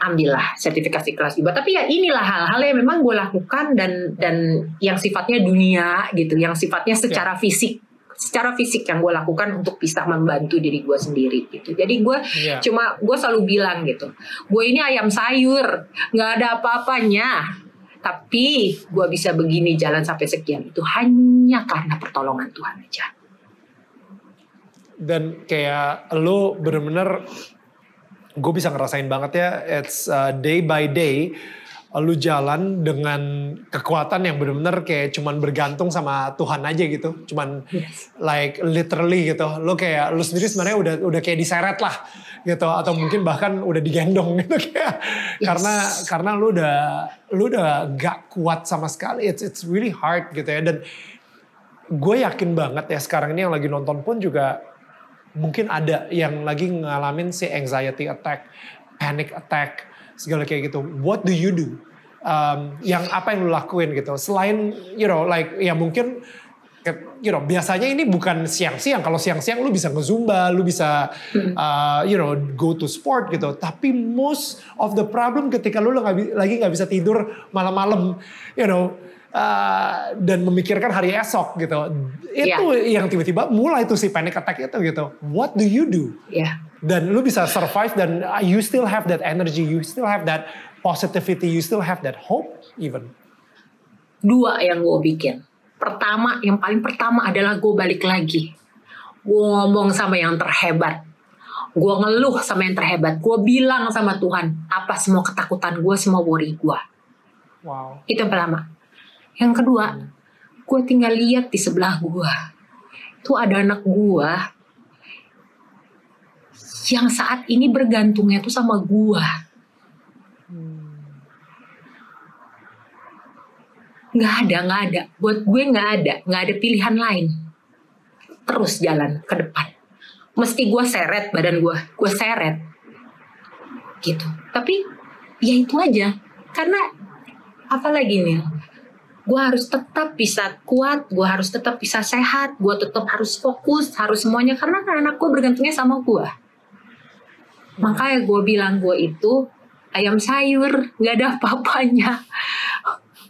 ambillah sertifikasi kelas zumba tapi ya inilah hal-hal yang memang gue lakukan dan dan yang sifatnya dunia gitu yang sifatnya secara fisik secara fisik yang gue lakukan untuk bisa membantu diri gue sendiri gitu. Jadi gue Iya. cuma gue selalu bilang gitu gue ini ayam sayur nggak ada apa-apanya. Tapi gue bisa begini jalan sampai sekian itu hanya karena pertolongan Tuhan aja dan kayak lu bener-bener gue bisa ngerasain banget ya it's uh, day by day lu jalan dengan kekuatan yang bener-bener kayak cuman bergantung sama Tuhan aja gitu. Cuman Yes. like literally gitu. Lu kayak lu sendiri sebenarnya udah udah kayak diseret lah gitu. Atau mungkin bahkan udah digendong gitu kayak. Yes. karena karena lu udah lu udah gak kuat sama sekali. It's it's really hard gitu ya. Dan gue yakin banget ya sekarang ini yang lagi nonton pun juga mungkin ada yang lagi ngalamin si anxiety attack, panic attack, segala kayak gitu. What do you do? Um, yang apa yang lu lakuin gitu? Selain you know like ya mungkin you know biasanya ini bukan siang-siang. Kalau siang-siang lu bisa ngezumba, lu bisa uh, you know go to sport gitu. Tapi most of the problem ketika lu lagi nggak bisa tidur malam-malam, you know uh, dan memikirkan hari esok gitu. Itu yang tiba-tiba mulai tuh si panic attack itu gitu. What do you do? ya Dan lu bisa survive dan uh, you still have that energy, you still have that positivity, you still have that hope even. dua yang gue bikin. Pertama, yang paling pertama adalah gue balik lagi. Gue ngomong sama yang terhebat. Gue ngeluh sama yang terhebat. Gue bilang sama Tuhan, apa semua ketakutan gue, semua worry gue. Wow. Itu yang pertama. Yang kedua, gue tinggal lihat di sebelah gue. Tuh ada anak gue yang saat ini bergantungnya tuh sama gue. Nggak ada, nggak ada. Buat gue nggak ada, nggak ada pilihan lain. Terus jalan ke depan. Mesti gue seret badan gue, gue seret. Gitu. Tapi ya itu aja. Karena apalagi nih, gue harus tetap bisa kuat, gue harus tetap bisa sehat, gue tetap harus fokus, harus semuanya karena anak gue bergantungnya sama gue. Makanya gue bilang gue itu ayam sayur, nggak ada apa-apanya.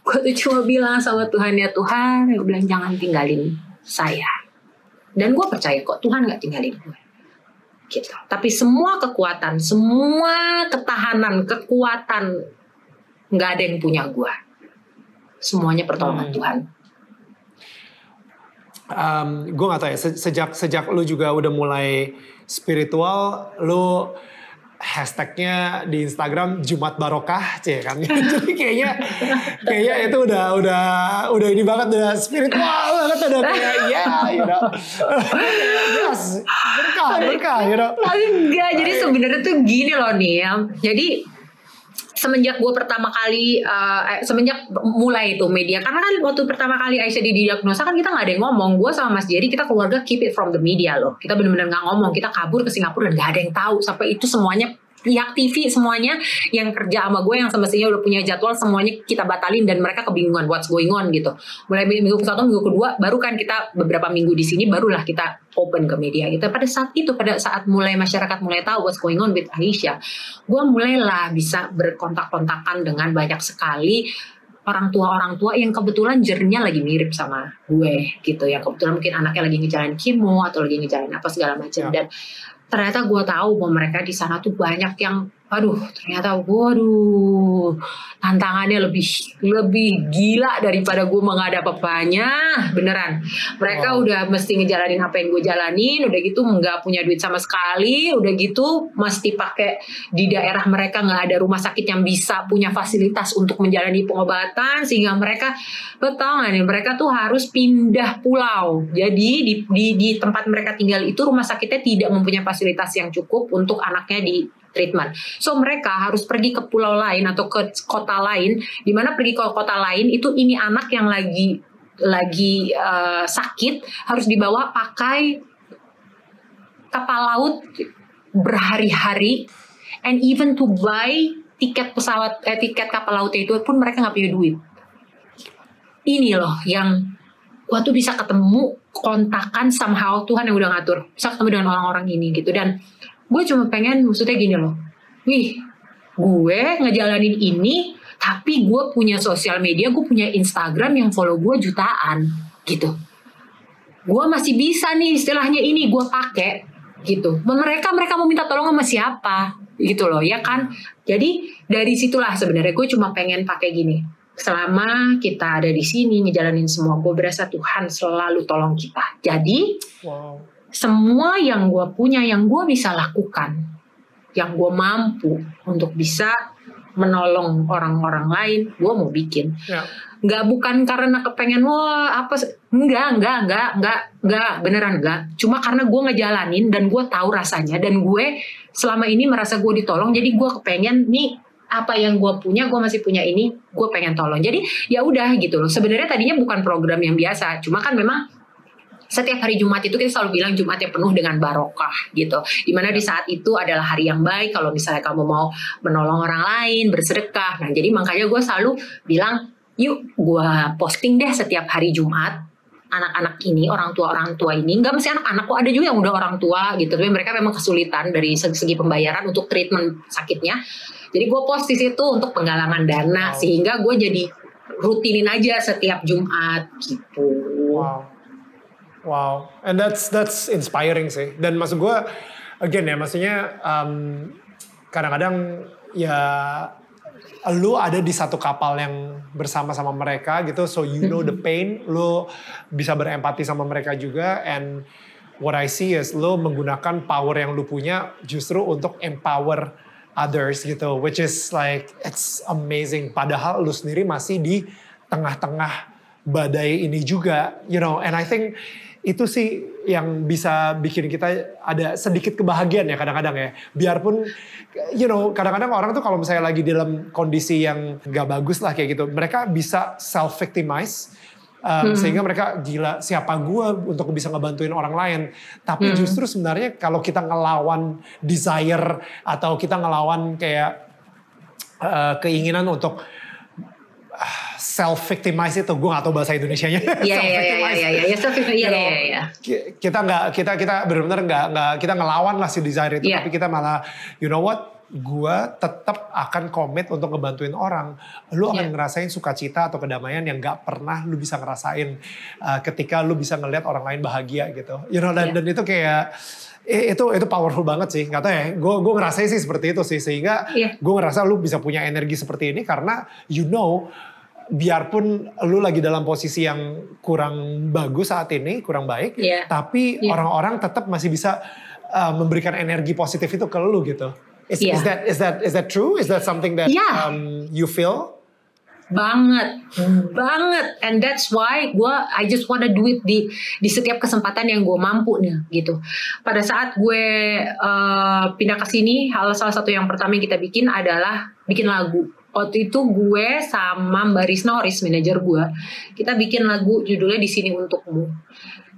Gue tuh cuma bilang sama Tuhan ya Tuhan, gue bilang jangan tinggalin saya. Dan gue percaya kok Tuhan nggak tinggalin gue. Gitu. Tapi semua kekuatan, semua ketahanan, kekuatan nggak ada yang punya gue. Semuanya pertolongan Hmm. Tuhan. Um, gue gak tahu ya se- sejak sejak lu juga udah mulai spiritual, lu hashtagnya di Instagram Jumat Barokah, cie kan. Jadi kayaknya kayaknya itu udah udah udah ini banget udah spiritual banget udah kayak ya, yeah, you know. yes, berkah, berkah, you know. Enggak, jadi sebenarnya tuh gini loh nih. Jadi semenjak gue pertama kali uh, semenjak mulai itu media. Karena kan waktu pertama kali Aisyah didiagnosa kan kita nggak ada yang ngomong. Gue sama Mas Jerry kita keluarga keep it from the media loh. Kita benar-benar nggak ngomong. Kita kabur ke Singapura dan nggak ada yang tahu. Sampai itu semuanya pihak TV semuanya yang kerja sama gue yang semestinya udah punya jadwal semuanya kita batalin dan mereka kebingungan what's going on gitu. Mulai minggu ke satu minggu kedua baru kan kita beberapa minggu di sini barulah kita open ke media gitu. Pada saat itu pada saat mulai masyarakat mulai tahu what's going on with Aisyah, gue mulailah bisa berkontak-kontakan dengan banyak sekali orang tua orang tua yang kebetulan jernya lagi mirip sama gue gitu ya kebetulan mungkin anaknya lagi ngejalanin kimo atau lagi ngejalanin apa segala macam ya. dan ternyata gue tahu bahwa mereka di sana tuh banyak yang aduh ternyata waduh tantangannya lebih lebih gila daripada gue menghadap apanya. Beneran. Mereka wow. udah mesti ngejalanin apa yang gue jalanin udah gitu nggak punya duit sama sekali udah gitu mesti pakai di daerah mereka nggak ada rumah sakit yang bisa punya fasilitas untuk menjalani pengobatan sehingga mereka betul nggak nih mereka tuh harus pindah pulau. Jadi di, di di tempat mereka tinggal itu rumah sakitnya tidak mempunyai fasilitas yang cukup untuk anaknya di treatment. So mereka harus pergi ke pulau lain atau ke kota lain, di mana pergi ke kota lain itu ini anak yang lagi lagi uh, sakit harus dibawa pakai kapal laut berhari-hari and even to buy tiket pesawat eh, tiket kapal laut itu pun mereka nggak punya duit. Ini loh yang tuh bisa ketemu kontakan somehow Tuhan yang udah ngatur bisa ketemu dengan orang-orang ini gitu dan gue cuma pengen maksudnya gini loh. Wih gue ngejalanin ini tapi gue punya sosial media gue punya Instagram yang follow gue jutaan gitu. Gue masih bisa nih istilahnya ini gue pakai gitu. Mereka mereka mau minta tolong sama siapa gitu loh ya kan? Jadi dari situlah sebenarnya gue cuma pengen pakai gini. Selama kita ada di sini ngejalanin semua gue berasa Tuhan selalu tolong kita. Jadi wow semua yang gue punya yang gue bisa lakukan yang gue mampu untuk bisa menolong orang-orang lain gue mau bikin. Ya. nggak bukan karena kepengen wah apa enggak enggak enggak enggak enggak beneran enggak cuma karena gue ngejalanin dan gue tahu rasanya dan gue selama ini merasa gue ditolong jadi gue kepengen nih apa yang gue punya gue masih punya ini gue pengen tolong. Jadi ya udah gitu loh. Sebenarnya tadinya bukan program yang biasa cuma kan memang setiap hari Jumat itu kita selalu bilang Jumat yang penuh dengan barokah gitu. Di mana di saat itu adalah hari yang baik kalau misalnya kamu mau menolong orang lain, bersedekah. Nah jadi makanya gue selalu bilang yuk gue posting deh setiap hari Jumat anak-anak ini orang tua orang tua ini nggak mesti anak-anak kok ada juga yang udah orang tua gitu tapi mereka memang kesulitan dari segi pembayaran untuk treatment sakitnya jadi gue post di situ untuk penggalangan dana wow. sehingga gue jadi rutinin aja setiap Jumat gitu wow Wow, and that's that's inspiring sih. Dan maksud gue, again ya, maksudnya um, kadang-kadang ya lu ada di satu kapal yang bersama sama mereka gitu, so you know the pain, lu bisa berempati sama mereka juga, and what I see is lu menggunakan power yang lu punya justru untuk empower others gitu, which is like it's amazing. Padahal lu sendiri masih di tengah-tengah badai ini juga, you know, and I think itu sih yang bisa bikin kita ada sedikit kebahagiaan ya kadang-kadang ya. Biarpun you know kadang-kadang orang tuh kalau misalnya lagi dalam kondisi yang gak bagus lah kayak gitu, mereka bisa self victimize um, hmm. sehingga mereka gila siapa gue untuk bisa ngebantuin orang lain. Tapi hmm. justru sebenarnya kalau kita ngelawan desire atau kita ngelawan kayak uh, keinginan untuk self victimize itu gue gak tau bahasa Indonesia-nya. Iya iya iya iya iya self victimize. Iya iya iya. Kita nggak kita kita benar-benar nggak nggak kita ngelawan lah si desire itu yeah. tapi kita malah you know what gue tetap akan komit untuk ngebantuin orang. Lu akan yeah. ngerasain sukacita atau kedamaian yang gak pernah lu bisa ngerasain uh, ketika lu bisa ngelihat orang lain bahagia gitu. You know dan, yeah. dan itu kayak itu itu powerful banget sih nggak tahu ya gue gue ngerasain sih seperti itu sih sehingga yeah. gue ngerasa lu bisa punya energi seperti ini karena you know biarpun lu lagi dalam posisi yang kurang bagus saat ini, kurang baik, yeah. tapi iya. orang-orang tetap masih bisa uh, memberikan energi positif itu ke lu gitu. Is, Iya. is that is that is that true? Is that something that Yeah. um, you feel? banget banget and that's why gue I just wanna do it di di setiap kesempatan yang gue mampu nih gitu pada saat gue eh, pindah ke sini hal salah satu yang pertama yang kita bikin adalah bikin lagu waktu itu gue sama Mbak Risna Horis manajer gue kita bikin lagu judulnya di sini untukmu.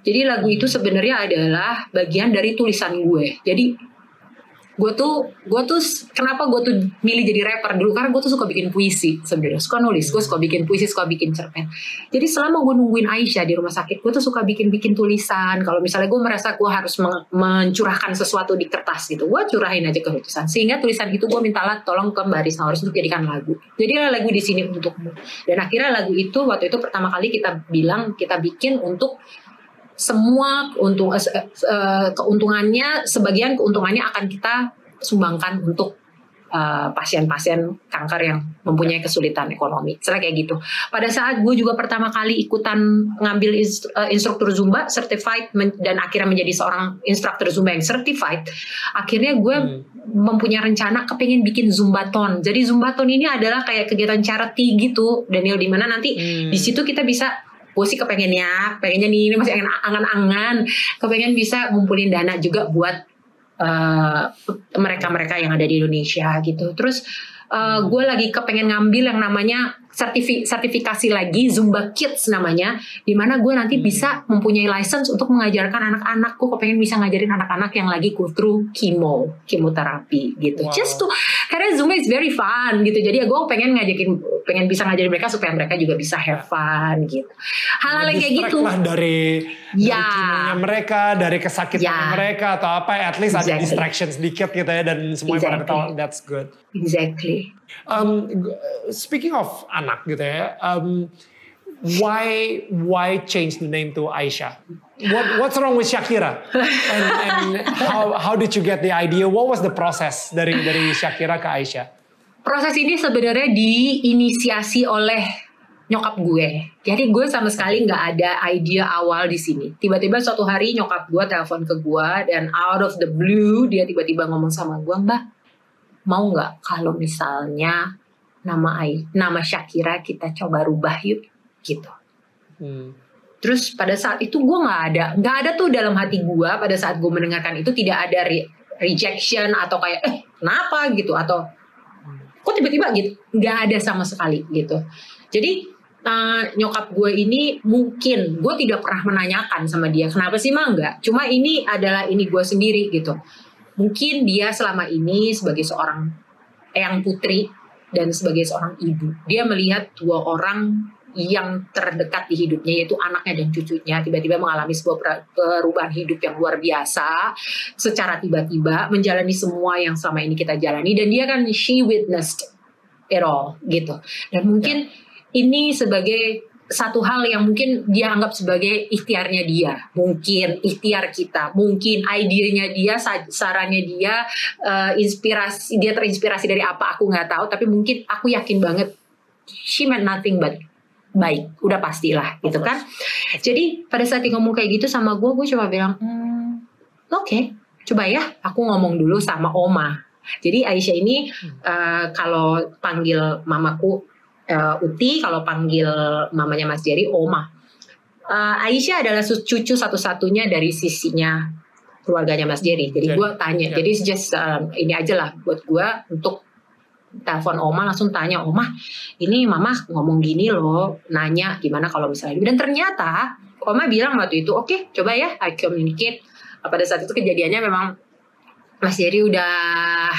Jadi lagu itu sebenarnya adalah bagian dari tulisan gue. Jadi gue tuh gue tuh kenapa gue tuh milih jadi rapper dulu? Karena gue tuh suka bikin puisi sebenarnya. Suka nulis gue suka bikin puisi suka bikin cerpen. Jadi selama gue nungguin Aisyah di rumah sakit gue tuh suka bikin bikin tulisan. Kalau misalnya gue merasa gue harus men- mencurahkan sesuatu di kertas gitu gue curahin aja ke tulisan sehingga tulisan itu gue mintalah tolong ke Mbak Risma Horis untuk jadikan lagu. Jadilah lagu di sini untukmu. Dan akhirnya lagu itu waktu itu pertama kali kita bilang kita bikin untuk semua keuntung, eh, keuntungannya sebagian keuntungannya akan kita sumbangkan untuk eh, pasien-pasien kanker yang mempunyai kesulitan ekonomi. Setelah kayak gitu. Pada saat gue juga pertama kali ikutan ngambil instru- instruktur Zumba certified men- dan akhirnya menjadi seorang instruktur Zumba yang certified, akhirnya gue Hmm. mempunyai rencana kepengen bikin Zumbaton. Jadi Zumbaton ini adalah kayak kegiatan charity gitu, Daniel di mana nanti Hmm. di situ kita bisa gue sih kepengennya pengennya nih ini masih angan- angan-angan. Kepengen bisa ngumpulin dana juga buat eh, mereka-mereka yang ada di Indonesia gitu. Terus eh, gue lagi kepengen ngambil yang namanya sertifi- sertifikasi lagi Zumba Kids namanya di mana gue nanti Hmm. bisa mempunyai license untuk mengajarkan anak-anak gue kepengen bisa ngajarin anak-anak yang lagi go through chemo kemoterapi gitu Wow. just to karena Zumba is very fun gitu jadi ya gue pengen ngajakin pengen bisa ngajarin mereka supaya mereka juga bisa have fun gitu hal-hal yang kayak gitu lah dari Ya. dari mereka, dari kesakitan Ya. mereka atau apa, at least ada Exactly. distraction sedikit gitu ya dan semuanya pada Exactly. ketawa. That's good. exactly Um, speaking of anak gitu ya, um, why why change the name to Aisyah? What what's wrong with Shakira? And, and how how did you get the idea? What was the process dari dari Shakira ke Aisyah? proses ini sebenarnya diinisiasi oleh nyokap gue. Jadi gue sama sekali nggak ada ide awal di sini. Tiba-tiba suatu hari nyokap gue telepon ke gue dan out of the blue dia tiba-tiba ngomong sama gue, Mbak, mau nggak kalau misalnya nama Ai, nama Shakira kita coba rubah yuk, gitu. Hmm. Terus pada saat itu gue nggak ada, nggak ada tuh dalam hati gue pada saat gue mendengarkan itu tidak ada re- rejection atau kayak eh kenapa gitu atau kok tiba-tiba gitu, nggak ada sama sekali gitu. Jadi eh, nyokap gue ini mungkin gue tidak pernah menanyakan sama dia kenapa sih mah nggak. Cuma ini adalah ini gue sendiri gitu. Mungkin dia selama ini sebagai seorang eyang putri dan sebagai seorang ibu, dia melihat dua orang yang terdekat di hidupnya yaitu anaknya dan cucunya tiba-tiba mengalami sebuah per- perubahan hidup yang luar biasa secara tiba-tiba menjalani semua yang selama ini kita jalani dan dia kan she witnessed it all gitu. Dan mungkin ini sebagai satu hal yang mungkin dia anggap sebagai ikhtiarnya dia. Mungkin ikhtiar kita mungkin idenya dia sa- sarannya dia eh, inspirasi dia terinspirasi dari apa aku nggak tahu tapi mungkin aku yakin banget she meant nothing but baik udah pastilah gitu kan? jadi pada saat dia ngomong kayak gitu sama gue gue coba bilang hmm, oke coba ya aku ngomong dulu sama oma. Jadi Aisyah ini eh, kalau panggil mamaku eh, Uti kalau panggil mamanya Mas Jerry oma. Eh, Aisyah adalah cucu satu-satunya dari sisinya keluarganya Mas Jerry. Jadi gue tanya ya. jadi just um, ini aja lah buat gue untuk telepon Oma langsung tanya Oma ini mama ngomong gini loh nanya gimana kalau misalnya dan ternyata Oma bilang waktu itu oke coba ya I communicate. Pada saat itu kejadiannya memang Mas Jerry udah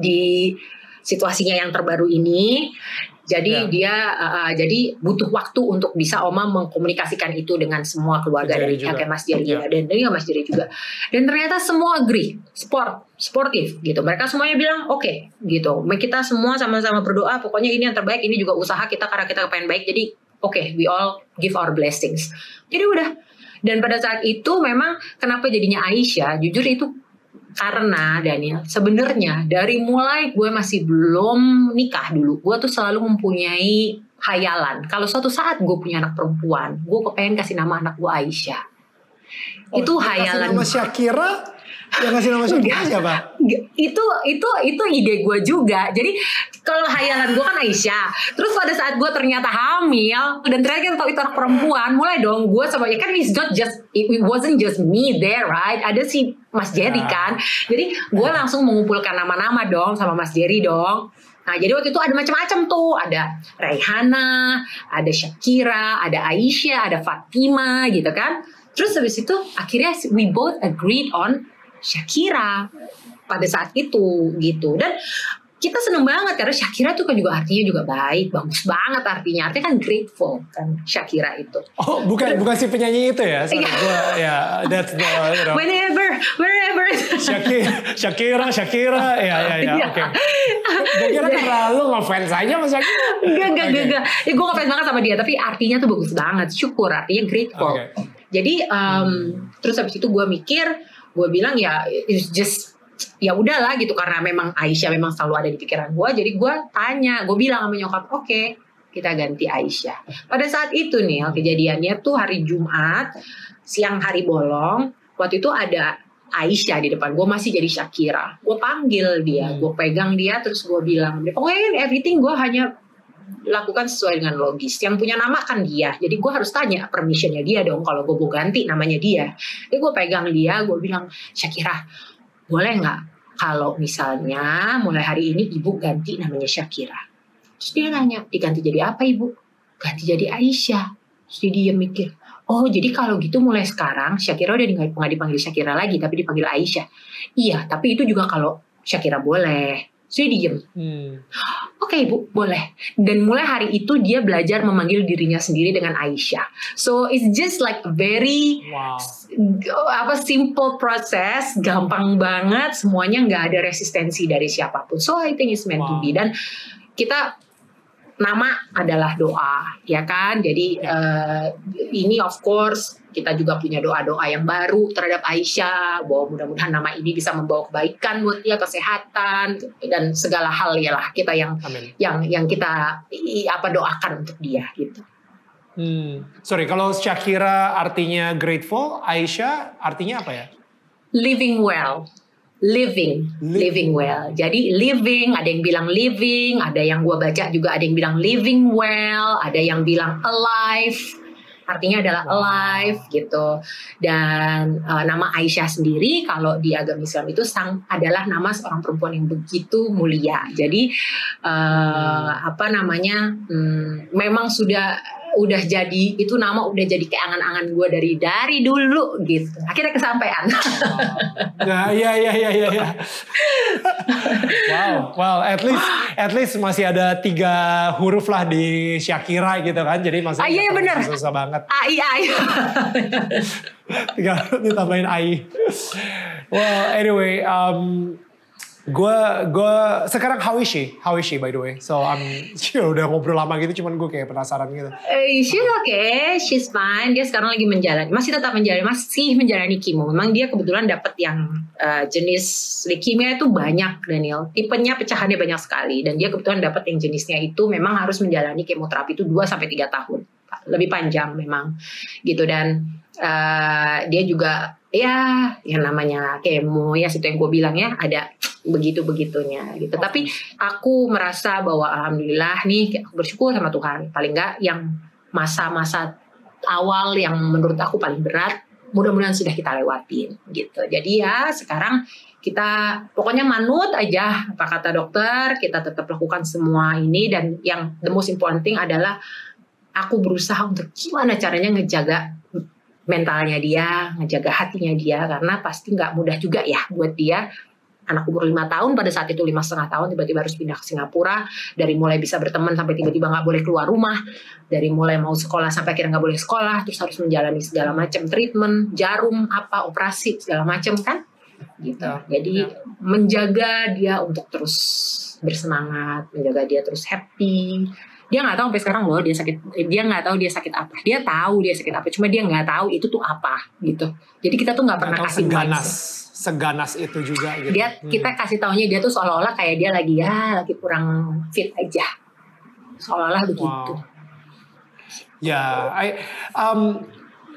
di situasinya yang terbaru ini jadi Ya. dia uh, jadi butuh waktu untuk bisa Oma mengkomunikasikan itu dengan semua keluarga dari kakek Mas Jerry Ya. ya. dan dari Mas Jerry juga. Dan ternyata semua agree sport sportif gitu. Mereka semuanya bilang oke gitu. Kita semua sama-sama berdoa pokoknya ini yang terbaik ini juga usaha kita karena kita pengen baik. Jadi oke we all give our blessings. Jadi udah. Dan pada saat itu memang kenapa jadinya Aisyah? Jujur itu karena Daniel sebenarnya dari mulai gue masih belum nikah dulu gue tuh selalu mempunyai hayalan kalau suatu saat gue punya anak perempuan gue kepengen kasih nama anak gue Aisyah. Oh, itu hayalan Nama Shakira Yang ngasih nama Shakira siapa? Itu itu itu ide gue juga. Jadi kalau hayalan gue kan Aisyah. Terus pada saat gue ternyata hamil dan ternyata kita tahu itu anak perempuan, mulai dong gue sama ya kan it's not just it wasn't just me there right. Ada si Mas Jerry Ya. kan. Jadi gue langsung mengumpulkan nama-nama dong sama Mas Jerry dong. Nah, jadi waktu itu ada macam-macam tuh, ada Raihana, ada Shakira, ada Aisyah, ada Fatima gitu kan. Terus habis itu akhirnya we both agreed on Shakira pada saat itu gitu. Dan kita seneng banget karena Shakira tuh kan juga artinya juga baik, bagus banget artinya. Artinya kan grateful kan Shakira itu. Oh, bukan bukan si penyanyi itu ya. Sorry, Iya. gua ya that's the you know. Whenever, wherever. Shakira, Shakira, Shakira, ya ya ya, Iya. oke. Gue kira karena lu ngefans aja sama Shakira. Enggak, enggak, Oke. enggak. Ya, gue ngefans banget sama dia, tapi artinya tuh bagus banget. Syukur, artinya grateful. Oke. Jadi, um, terus habis itu gue mikir, gue bilang ya, it's just ya udahlah gitu karena memang Aisyah memang selalu ada di pikiran gue. Jadi gue tanya, gue bilang sama nyokap, oke, kita ganti Aisyah. Pada saat itu nih, kejadiannya tuh hari Jumat, siang hari bolong. Waktu itu ada Aisyah di depan gue masih jadi Shakira. Gue panggil dia, Hmm. gue pegang dia, terus gue bilang, pokoknya everything gue hanya lakukan sesuai dengan logis. Yang punya nama kan dia, jadi gue harus tanya permissionnya dia dong. Kalau gue mau ganti namanya dia, jadi gue pegang dia, gue bilang Shakira, boleh nggak kalau misalnya mulai hari ini ibu ganti namanya Shakira? Terus dia nanya, diganti jadi apa ibu? Ganti jadi Aisyah. Terus dia mikir, oh jadi kalau gitu mulai sekarang Shakira udah nggak dipanggil Shakira lagi, tapi dipanggil Aisyah. Iya, tapi itu juga kalau Shakira boleh. Dia diem. Hmm. Oke ibu, boleh. Dan mulai hari itu dia belajar memanggil dirinya sendiri dengan Aisyah. So it's just like a very Wow. apa simple proses, gampang banget, semuanya nggak ada resistensi dari siapa pun. So I think it's meant to Wow. be. Dan kita nama adalah doa, ya kan? Jadi eh, ini of course kita juga punya doa-doa yang baru terhadap Aisyah, bahwa mudah-mudahan nama ini bisa membawa kebaikan buat dia, kesehatan dan segala hal ya lah kita yang Amin. yang yang kita i- apa doakan untuk dia gitu. Hmm. Sorry, kalau Shakira artinya grateful, Aisyah artinya apa ya? living well living Li- living well. Jadi living ada yang bilang living ada yang gua baca juga ada yang bilang living well ada yang bilang alive. Artinya adalah alive gitu. Dan eh, nama Aisyah sendiri kalau di agama Islam itu sang adalah nama seorang perempuan yang begitu mulia. Jadi eh, apa namanya hmm, memang sudah udah jadi itu nama udah jadi keangan-angan gue dari dari dulu gitu akhirnya kesampaian Ya, ya, ya, ya, ya, ya. wow, well, at least, at least masih ada tiga huruf lah di Shakira gitu kan, jadi masih Ah, iya, iya, bener. susah banget. ai ai Tiga huruf ditambahin ai. Well, anyway, um, gue gue sekarang how is she? How is she by the way? So I'm ya udah ngobrol lama gitu, cuman gue kayak penasaran gitu. Eh, she's okay, she's fine. Dia sekarang lagi menjalani, masih tetap menjalani, masih menjalani kimo. Memang dia kebetulan dapat yang eh, jenis leukemia itu banyak, Daniel. Tipenya pecahannya banyak sekali. Dan dia kebetulan dapat yang jenisnya itu memang harus menjalani kemoterapi itu 2 sampai 3 tahun. Lebih panjang memang. Gitu dan eh, dia juga ya yang namanya kemo ya situ yang gue bilang ya ada begitu begitunya gitu. Tapi aku merasa bahwa alhamdulillah nih aku bersyukur sama Tuhan. Paling enggak yang masa-masa awal yang menurut aku paling berat mudah-mudahan sudah kita lewatin gitu. Jadi ya sekarang kita pokoknya manut aja apa kata dokter kita tetap lakukan semua ini. Dan yang the most important thing adalah aku berusaha untuk gimana caranya ngejaga mentalnya dia ngejaga hatinya dia. Karena pasti nggak mudah juga ya buat dia anak umur lima tahun pada saat itu lima setengah tahun tiba-tiba harus pindah ke Singapura. Dari mulai bisa berteman sampai tiba-tiba nggak boleh keluar rumah. Dari mulai mau sekolah sampai akhirnya nggak boleh sekolah terus harus menjalani segala macam treatment jarum apa operasi segala macam kan? Gitu. Jadi menjaga dia untuk terus bersemangat menjaga dia terus happy. Dia nggak tahu sampai sekarang loh dia sakit dia nggak tahu dia sakit apa. Dia tahu dia sakit apa cuma dia nggak tahu itu tuh apa gitu. Jadi kita tuh nggak pernah kasih mindset seganas itu juga gitu. dia Hmm. kita kasih taunya dia tuh seolah-olah kayak dia lagi ya lagi kurang fit aja seolah-olah begitu Wow. Ya, I, um,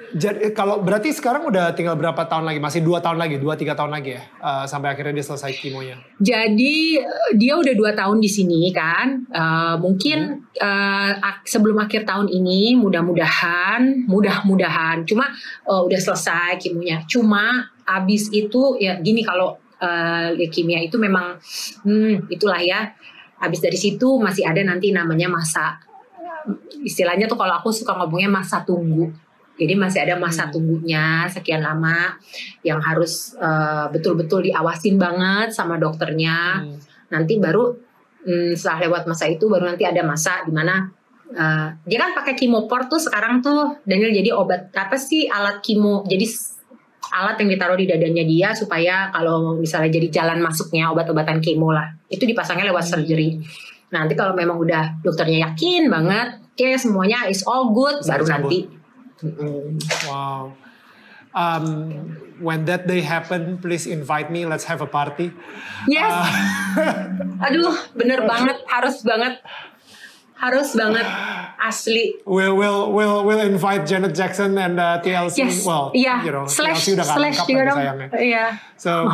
Jadi kalau berarti sekarang udah tinggal berapa tahun lagi? Masih dua tahun lagi, dua tiga tahun lagi ya, uh, sampai akhirnya dia selesai kimonya. Jadi dia udah dua tahun di sini kan. Uh, mungkin hmm. uh, sebelum akhir tahun ini, mudah-mudahan, mudah-mudahan. Cuma uh, udah selesai kimonya. Cuma abis itu ya gini kalau uh, leukemia itu memang, hmm, itulah ya. Abis dari situ masih ada nanti namanya masa istilahnya tuh kalau aku suka ngomongnya masa tunggu jadi masih ada masa hmm. tunggunya sekian lama yang harus uh, betul-betul diawasin banget sama dokternya. Hmm. Nanti baru um, setelah lewat masa itu baru nanti ada masa di mana uh, dia kan pakai kimoport tuh sekarang tuh Daniel jadi obat apa sih alat kimo jadi alat yang ditaruh di dadanya dia supaya kalau misalnya jadi jalan masuknya obat-obatan kemo lah itu dipasangnya lewat hmm. surgery. Nanti kalau memang udah dokternya yakin banget, oke okay, semuanya is all good, baru nanti Wow. Um, when that day happen, please invite me. Let's have a party. Yes. Uh, Aduh, bener banget, harus banget, harus banget, asli. We'll we'll we'll we'll invite Janet Jackson and uh, TLC. Yes. Well, yeah. you know, slash, TLC udah slash juga dong. sayangnya. Yeah. So.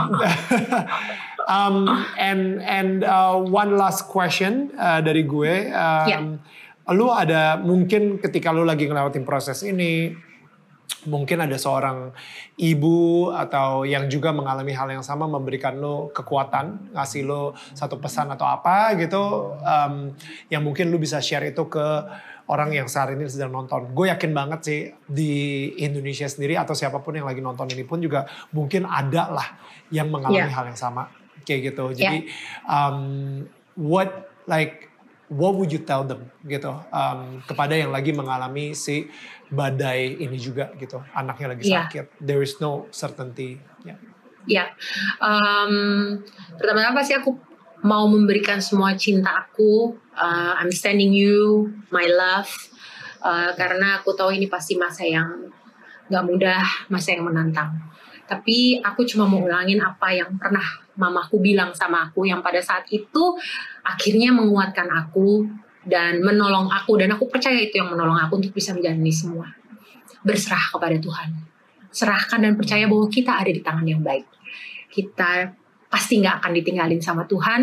um, and and uh, one last question uh, dari gue. Um, yeah lu ada mungkin ketika lu lagi ngelewatin proses ini mungkin ada seorang ibu atau yang juga mengalami hal yang sama memberikan lo kekuatan ngasih lo satu pesan atau apa gitu um, yang mungkin lu bisa share itu ke orang yang saat ini sedang nonton gue yakin banget sih di Indonesia sendiri atau siapa pun yang lagi nonton ini pun juga mungkin ada lah yang mengalami yeah. hal yang sama kayak gitu jadi yeah. um, what like what would you tell them gitu um, kepada yang lagi mengalami si badai ini juga gitu anaknya lagi yeah. sakit there is no certainty ya yeah. yeah. um, pertama-tama sih aku mau memberikan semua cinta aku uh, I'm sending you my love uh, karena aku tahu ini pasti masa yang nggak mudah masa yang menantang tapi aku cuma mau ulangin apa yang pernah mamaku bilang sama aku yang pada saat itu akhirnya menguatkan aku dan menolong aku dan aku percaya itu yang menolong aku untuk bisa menjalani semua. Berserah kepada Tuhan. Serahkan dan percaya bahwa kita ada di tangan yang baik. Kita pasti nggak akan ditinggalin sama Tuhan.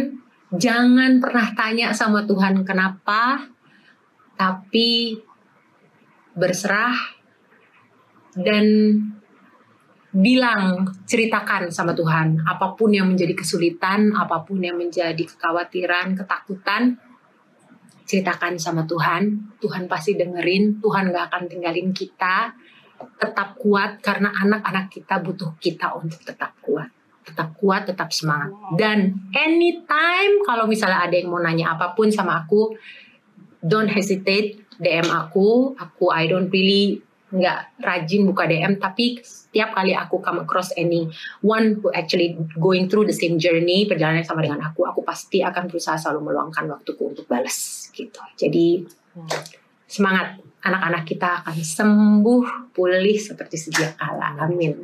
Jangan pernah tanya sama Tuhan kenapa tapi berserah dan bilang, ceritakan sama Tuhan. Apa pun yang menjadi kesulitan, apa pun yang menjadi kekhawatiran, ketakutan, ceritakan sama Tuhan. Tuhan pasti dengerin, Tuhan gak akan tinggalin kita. Tetap kuat karena anak-anak kita butuh kita untuk tetap kuat. Tetap kuat, tetap semangat. Dan anytime kalau misalnya ada yang mau nanya apa pun sama aku, don't hesitate DM aku. Aku I don't really nggak rajin buka DM tapi setiap kali aku come across any one who actually going through the same journey perjalanan sama dengan aku aku pasti akan berusaha selalu meluangkan waktuku untuk balas gitu. Jadi semangat. Anak-anak kita akan sembuh pulih seperti sedia kala. Amin.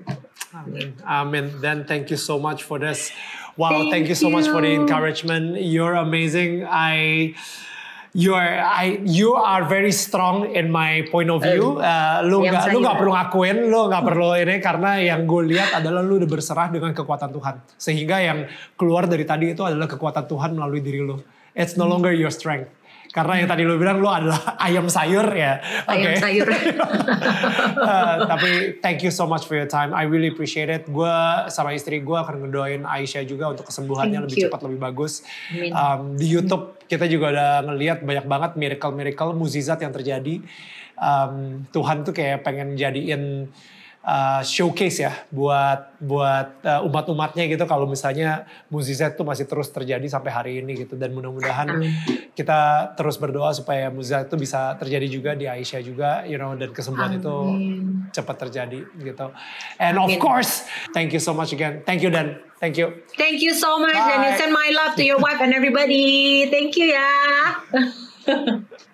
Amin. Amin. Then thank you so much for this. Wow thank, thank you so much for the encouragement. You're amazing. I you are I you are very strong in my point of view. Uh, lu nggak lu nggak perlu ngakuin, lu nggak perlu ini karena yang gue lihat adalah lu udah berserah dengan kekuatan Tuhan. Sehingga yang keluar dari tadi itu adalah kekuatan Tuhan melalui diri lu. It's no longer your strength. Karena yang tadi lu bilang lu adalah ayam sayur ya. Ayam okay. sayur. uh, tapi thank you so much for your time. I really appreciate it. Gue sama istri gue akan ngedoain Aisyah juga untuk kesembuhannya thank lebih you. cepat lebih bagus. Um, di YouTube kita juga udah ngelihat banyak banget miracle-miracle, muzizat yang terjadi. Um, Tuhan tuh kayak pengen jadiin uh, showcase ya buat buat uh, umat-umatnya gitu kalau misalnya mukjizat itu masih terus terjadi sampai hari ini gitu dan mudah-mudahan kita terus berdoa supaya mukjizat itu bisa terjadi juga di Aisyah juga you know dan kesembuhan Amin. itu cepat terjadi gitu. And Amin. of course, thank you so much again. Thank you Dan. Thank you. Thank you so much Bye. and you send my love to your wife and everybody. Thank you ya.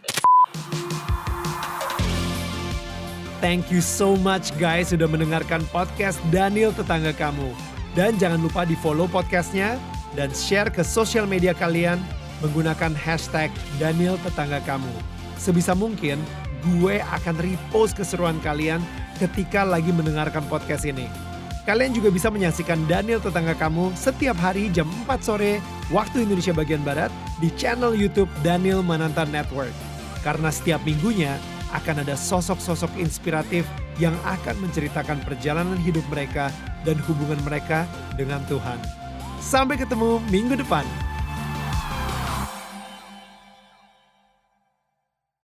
Thank you so much guys sudah mendengarkan podcast Daniel Tetangga Kamu. Dan jangan lupa di follow podcastnya dan share ke sosial media kalian menggunakan hashtag Daniel Tetangga Kamu. Sebisa mungkin gue akan repost keseruan kalian ketika lagi mendengarkan podcast ini. Kalian juga bisa menyaksikan Daniel Tetangga Kamu setiap hari jam 4 sore waktu Indonesia bagian Barat di channel YouTube Daniel Mananta Network. Karena setiap minggunya akan ada sosok-sosok inspiratif yang akan menceritakan perjalanan hidup mereka dan hubungan mereka dengan Tuhan. Sampai ketemu minggu depan.